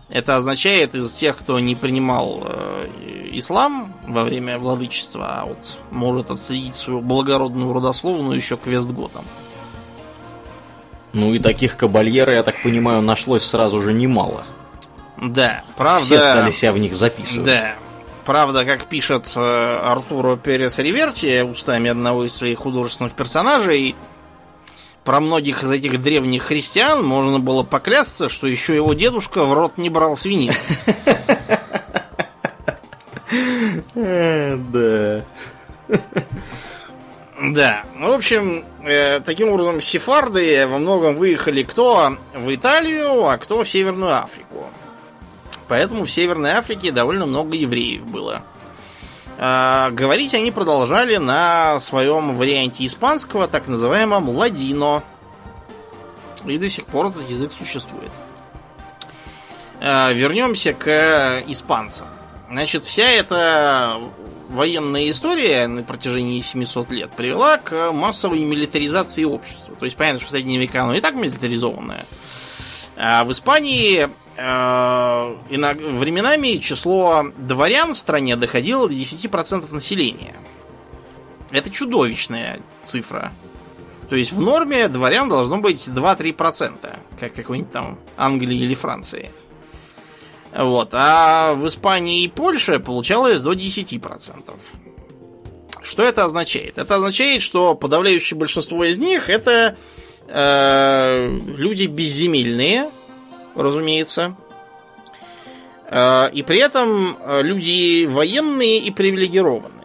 Это означает из тех, кто не принимал э, ислам во время владычества, а вот может отследить свою благородную родословную еще к Вестготам. Ну и таких кабальера, я так понимаю, нашлось сразу же немало. Да, правда. Все стали себя в них записывать. Да. Правда, как пишет э, Артуро Перес Риверти устами одного из своих художественных персонажей, про многих из этих древних христиан можно было поклясться, что еще его дедушка в рот не брал свинину. Э, Да. Да, в общем, э, таким образом, сефарды во многом выехали кто в Италию, а кто в Северную Африку. Поэтому в Северной Африке довольно много евреев было. А, говорить они продолжали на своем варианте испанского, так называемом ладино. И до сих пор этот язык существует. А, вернемся к испанцам. Значит, вся эта военная история на протяжении 700 лет привела к массовой милитаризации общества. То есть, понятно, что в средние века оно и так милитаризованное. А в Испании временами число дворян в стране доходило до 10% населения. Это чудовищная цифра. То есть в норме дворян должно быть 2-3%, как какой-нибудь там Англии или Франции. Вот. А в Испании и Польше получалось до 10%. Что это означает? Это означает, что подавляющее большинство из них это э, люди безземельные, разумеется. Э, и при этом э, люди военные и привилегированные.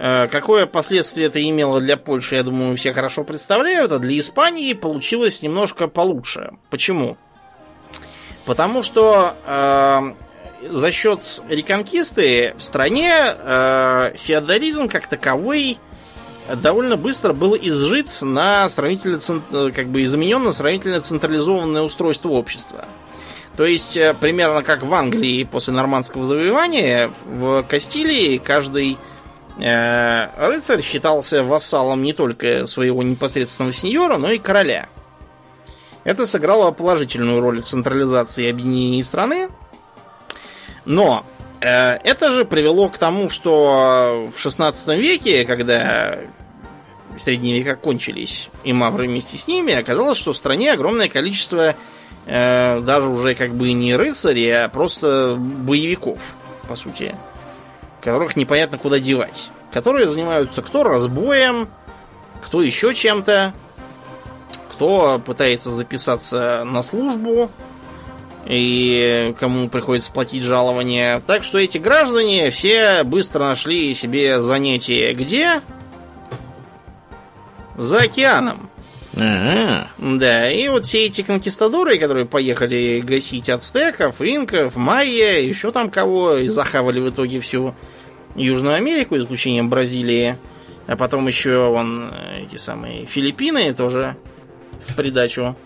Э, какое последствие это имело для Польши, я думаю, все хорошо представляют, а для Испании получилось немножко получше. Почему? Потому что э, за счет реконкисты в стране э, феодализм как таковой довольно быстро был изжит на сравнительно, как бы изменен на сравнительно централизованное устройство общества. То есть, э, примерно как в Англии после нормандского завоевания, в Кастилии каждый э, рыцарь считался вассалом не только своего непосредственного сеньора, но и короля. Это сыграло положительную роль в централизации и объединении страны, но э, это же привело к тому, что в 16 веке, когда средние века кончились, и мавры вместе с ними, оказалось, что в стране огромное количество э, даже уже как бы не рыцарей, а просто боевиков, по сути, которых непонятно куда девать. Которые занимаются кто разбоем, кто еще чем-то, кто пытается записаться на службу, и кому приходится платить жалование. Так что эти граждане все быстро нашли себе занятие где? За океаном. Ага. Да, и вот все эти конкистадоры, которые поехали гасить ацтеков, инков, майя, еще там кого, и захавали в итоге всю Южную Америку, исключением Бразилии, а потом еще вон эти самые Филиппины тоже в придачу,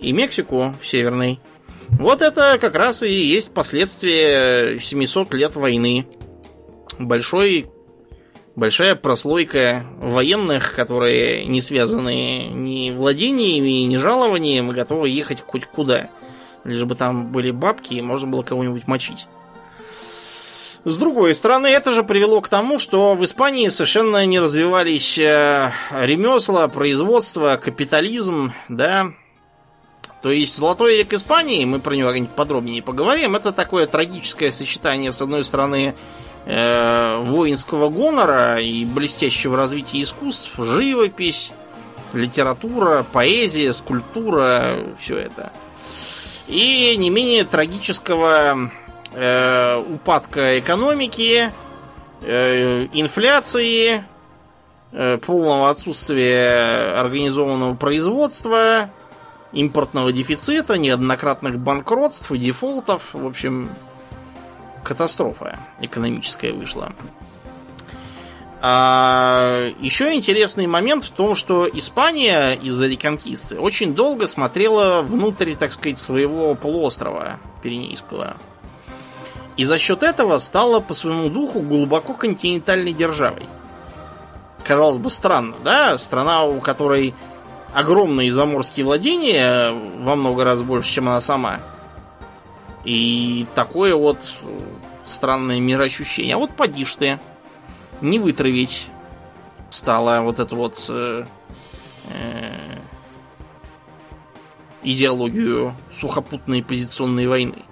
и Мексику в северной. Вот это как раз и есть последствия 700 лет войны. Большой, большая прослойка военных, которые не связаны ни владениями, ни жалованием, готовы ехать хоть куда. Лишь бы там были бабки, и можно было кого-нибудь мочить. С другой стороны, это же привело к тому, что в Испании совершенно не развивались э, ремесла, производство, капитализм, да, то есть Золотой век Испании, мы про него подробнее поговорим, это такое трагическое сочетание, с одной стороны, э, воинского гонора и блестящего развития искусств, живопись, литература, поэзия, скульптура, все это. И не менее трагического э, упадка экономики, э, инфляции, э, полного отсутствия организованного производства, импортного дефицита, неоднократных банкротств и дефолтов. В общем, катастрофа экономическая вышла. А еще интересный момент в том, что Испания из-за реконкисты очень долго смотрела внутрь, так сказать, своего полуострова Пиренейского. И за счет этого стала по своему духу глубоко континентальной державой. Казалось бы, странно, да? Страна, у которой огромные заморские владения, во много раз больше, чем она сама. И такое вот странное мироощущение. А вот поди ты, не вытравить стала вот эту вот э, э, идеологию сухопутной позиционной войны.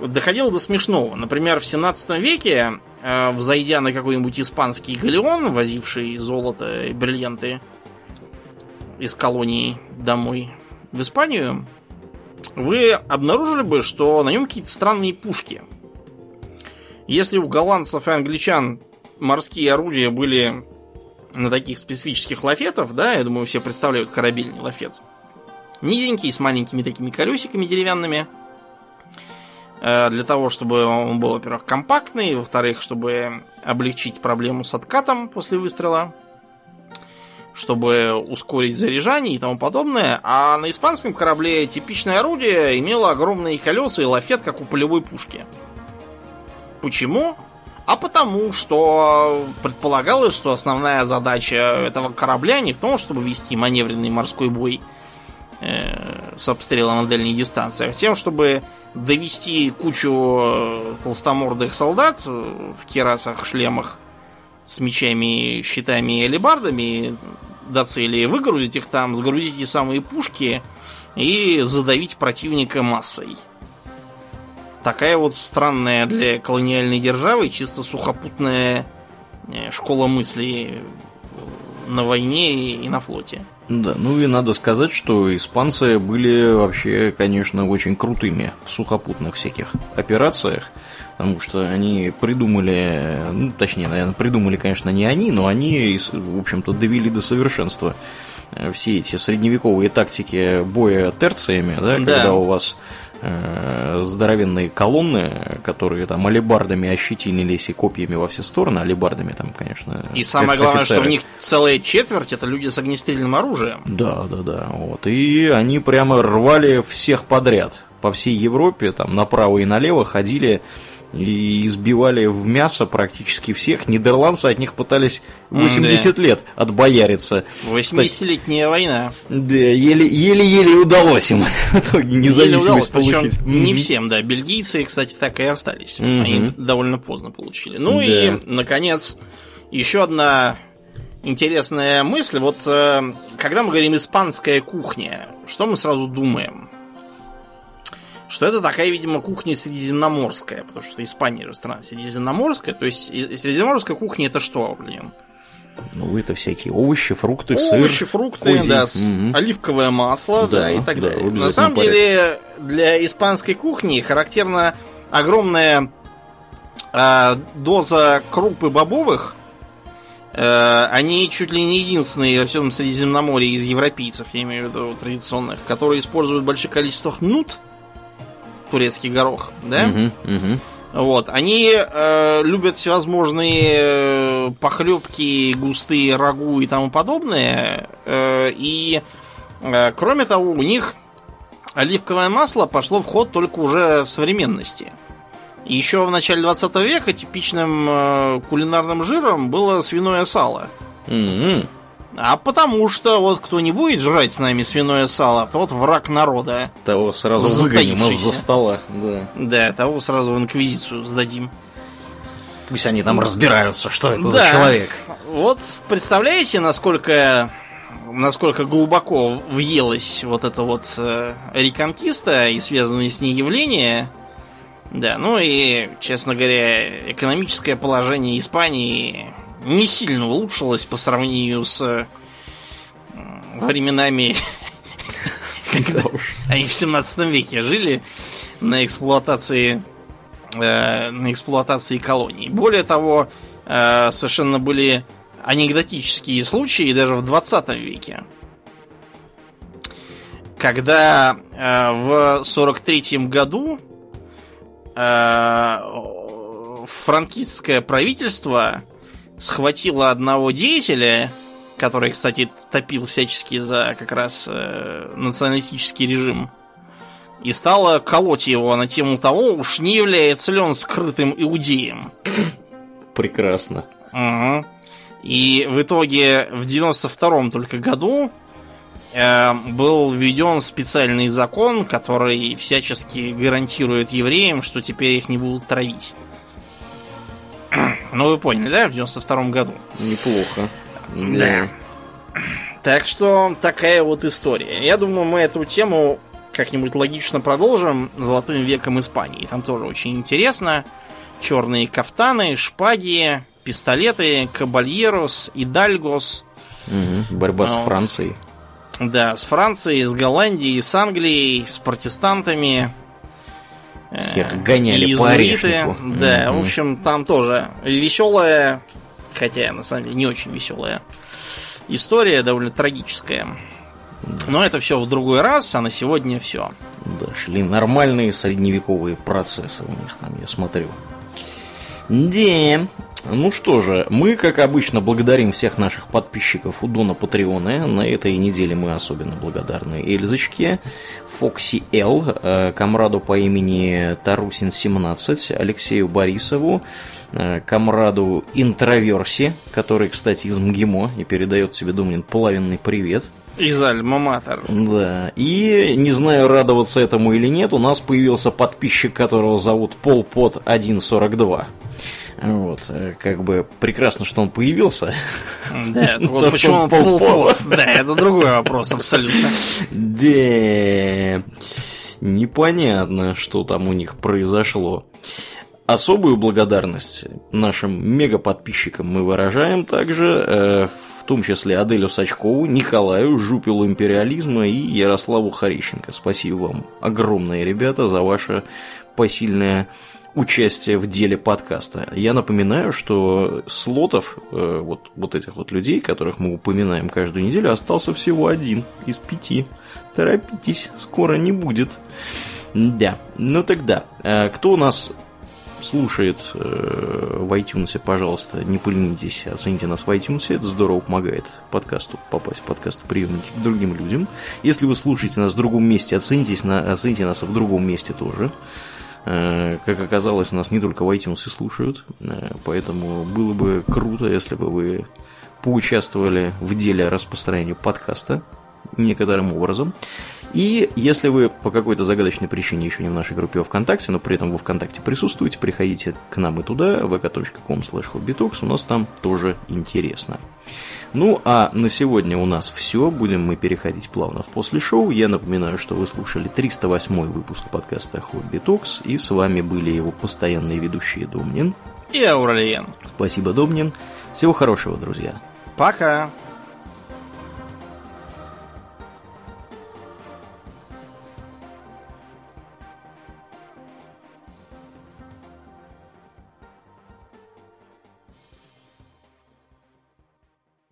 Доходило до смешного. Например, в 17 веке, э, взойдя на какой-нибудь испанский галеон, возивший золото и бриллианты из колонии домой в Испанию, вы обнаружили бы, что на нем какие-то странные пушки. Если у голландцев и англичан морские орудия были на таких специфических лафетов, да, я думаю, все представляют корабельный лафет. Низенький, с маленькими такими колесиками деревянными. Э, для того, чтобы он был, во-первых, компактный, во-вторых, чтобы облегчить проблему с откатом после выстрела чтобы ускорить заряжание и тому подобное. А на испанском корабле типичное орудие имело огромные колеса и лафет, как у полевой пушки. Почему? А потому, что предполагалось, что основная задача этого корабля не в том, чтобы вести маневренный морской бой э, с обстрелом на дальней дистанции, а тем, чтобы довести кучу э, толстомордых солдат в керасах, шлемах с мечами, щитами и алебардами до цели, выгрузить их там, сгрузить эти самые пушки и задавить противника массой. такая вот странная для колониальной державы чисто сухопутная э, школа мысли на войне и на флоте. Да, ну и надо сказать, что испанцы были вообще, конечно, очень крутыми в сухопутных всяких операциях, потому что они придумали, ну, точнее, наверное, придумали, конечно, не они, но они, в общем-то, довели до совершенства э, все эти средневековые тактики боя терциями, да, Да. когда у вас э, здоровенные колонны, которые там алебардами ощетинились и копьями во все стороны, алебардами там, конечно. И самое офицеры. главное, что в них целая четверть это люди с огнестрельным оружием. Да, да, да. Вот. И они прямо рвали всех подряд. По всей Европе, там направо и налево ходили и избивали в мясо практически всех. Нидерландцы от них пытались 80 лет отбояриться. 80-летняя война. Да, еле- еле-еле удалось им [laughs] в итоге независимость удалось, причем получить. не Мгм. всем, да. Бельгийцы, кстати, так и остались. Мгм. Они довольно поздно получили. Ну Да. и, наконец, еще одна интересная мысль. Вот э, когда мы говорим испанская кухня, что мы сразу думаем? Что это такая, видимо, кухня средиземноморская, потому что Испания же страна средиземноморская. То есть и- средиземноморская кухня это что, блин? Ну, это всякие овощи, фрукты, сыр. Овощи, фрукты, козий. да, Мгм. оливковое масло, да, Да, и так да, далее. На самом деле, для испанской кухни характерна огромная а, доза крупы бобовых. Э, они чуть ли не единственные во всем Средиземноморье из европейцев, я имею в виду традиционных, которые используют в больших количествах нут, турецкий горох, да? Мгм, мгм. Вот, они э, любят всевозможные э, похлебки, густые рагу и тому подобное. э, и э, кроме того, у них оливковое масло пошло в ход только уже в современности. Еще в начале 20 века типичным э, кулинарным жиром было свиное сало. Мгм. А потому что вот кто не будет жрать с нами свиное сало, тот враг народа. Того сразу выгоним из-за стола. Да. Да, того сразу в инквизицию сдадим. Пусть они там разбираются, что это за Да. человек. Вот представляете, насколько насколько глубоко въелась вот эта вот э, реконкиста и связанные с ней явления. Да, ну и, честно говоря, экономическое положение Испании не сильно улучшилось по сравнению с э, временами, когда они в 17 веке жили на эксплуатации э, на эксплуатации колоний. Более того, э, совершенно были анекдотические случаи даже в 20 веке. Когда в 43 году франкистское правительство схватило одного деятеля, который, кстати, топил всячески за как раз э, националистический режим, и стало колоть его на тему того, уж не является ли он скрытым иудеем. Прекрасно. Мгм. И в итоге в 92-м только году э, был введен специальный закон, который всячески гарантирует евреям, что теперь их не будут травить. [clears throat] Ну, вы поняли, да, в 92-м году? Неплохо. Да. Так что такая вот история. Я думаю, мы эту тему как-нибудь логично продолжим золотым веком Испании. Там тоже очень интересно. Черные кафтаны, шпаги, пистолеты, кабальерос, идальгос. Мгм. Борьба с Вот. Францией. Да, с Францией, с Голландией, с Англией, с протестантами. Всех гоняли по иезуиты. орешнику. Да, в общем, там тоже веселая, хотя на самом деле не очень веселая история, довольно трагическая. Но это все в другой раз, а на сегодня все. Да, шли нормальные средневековые процессы у них там, я смотрю. Да. Ну что же, мы, как обычно, благодарим всех наших подписчиков у Дона Патреона. На этой неделе мы особенно благодарны Эльзочке, Фокси Л, э, комраду по имени Тарусин17, Алексею Борисову, э, комраду Интроверси, который, кстати, из МГИМО и передает тебе, Думнин, половинный привет. Из Альма-Матер. Да, и не знаю, радоваться этому или нет, у нас появился подписчик, которого зовут Полпот 142. Вот, э, как бы прекрасно, что он появился. Да, [laughs] вот почему он полпост. Да, это другой вопрос абсолютно. Да. Непонятно, что там у них произошло. Особую благодарность нашим мега-подписчикам мы выражаем также, э, в том числе Аделю Сачкову, Николаю, Жупилу Империализма и Ярославу Харищенко. Спасибо вам огромное, ребята, за ваше посильное участие в деле подкаста. Я напоминаю, что слотов, э, вот, вот этих вот людей, которых мы упоминаем каждую неделю, остался всего один из пяти. Торопитесь, скоро не будет. Да, ну тогда, э, кто у нас слушает э, в iTunes, пожалуйста, не поленитесь, оцените нас в iTunes, это здорово помогает подкасту попасть в подкаст приемники к другим людям. Если вы слушаете нас в другом месте, оценитесь на, оцените нас в другом месте тоже. Э, как оказалось, нас не только в iTunes слушают, э, поэтому было бы круто, если бы вы поучаствовали в деле распространения подкаста некоторым образом. И если вы по какой-то загадочной причине еще не в нашей группе ВКонтакте, но при этом вы ВКонтакте присутствуете, приходите к нам и туда, vk.com slash у нас там тоже интересно. Ну, а на сегодня у нас все. Будем мы переходить плавно в после шоу. Я напоминаю, что вы слушали 308 выпуск подкаста Хобби Токс, и с вами были его постоянные ведущие Домнин и Ауралиен. Спасибо, Домнин. Всего хорошего, друзья. Пока.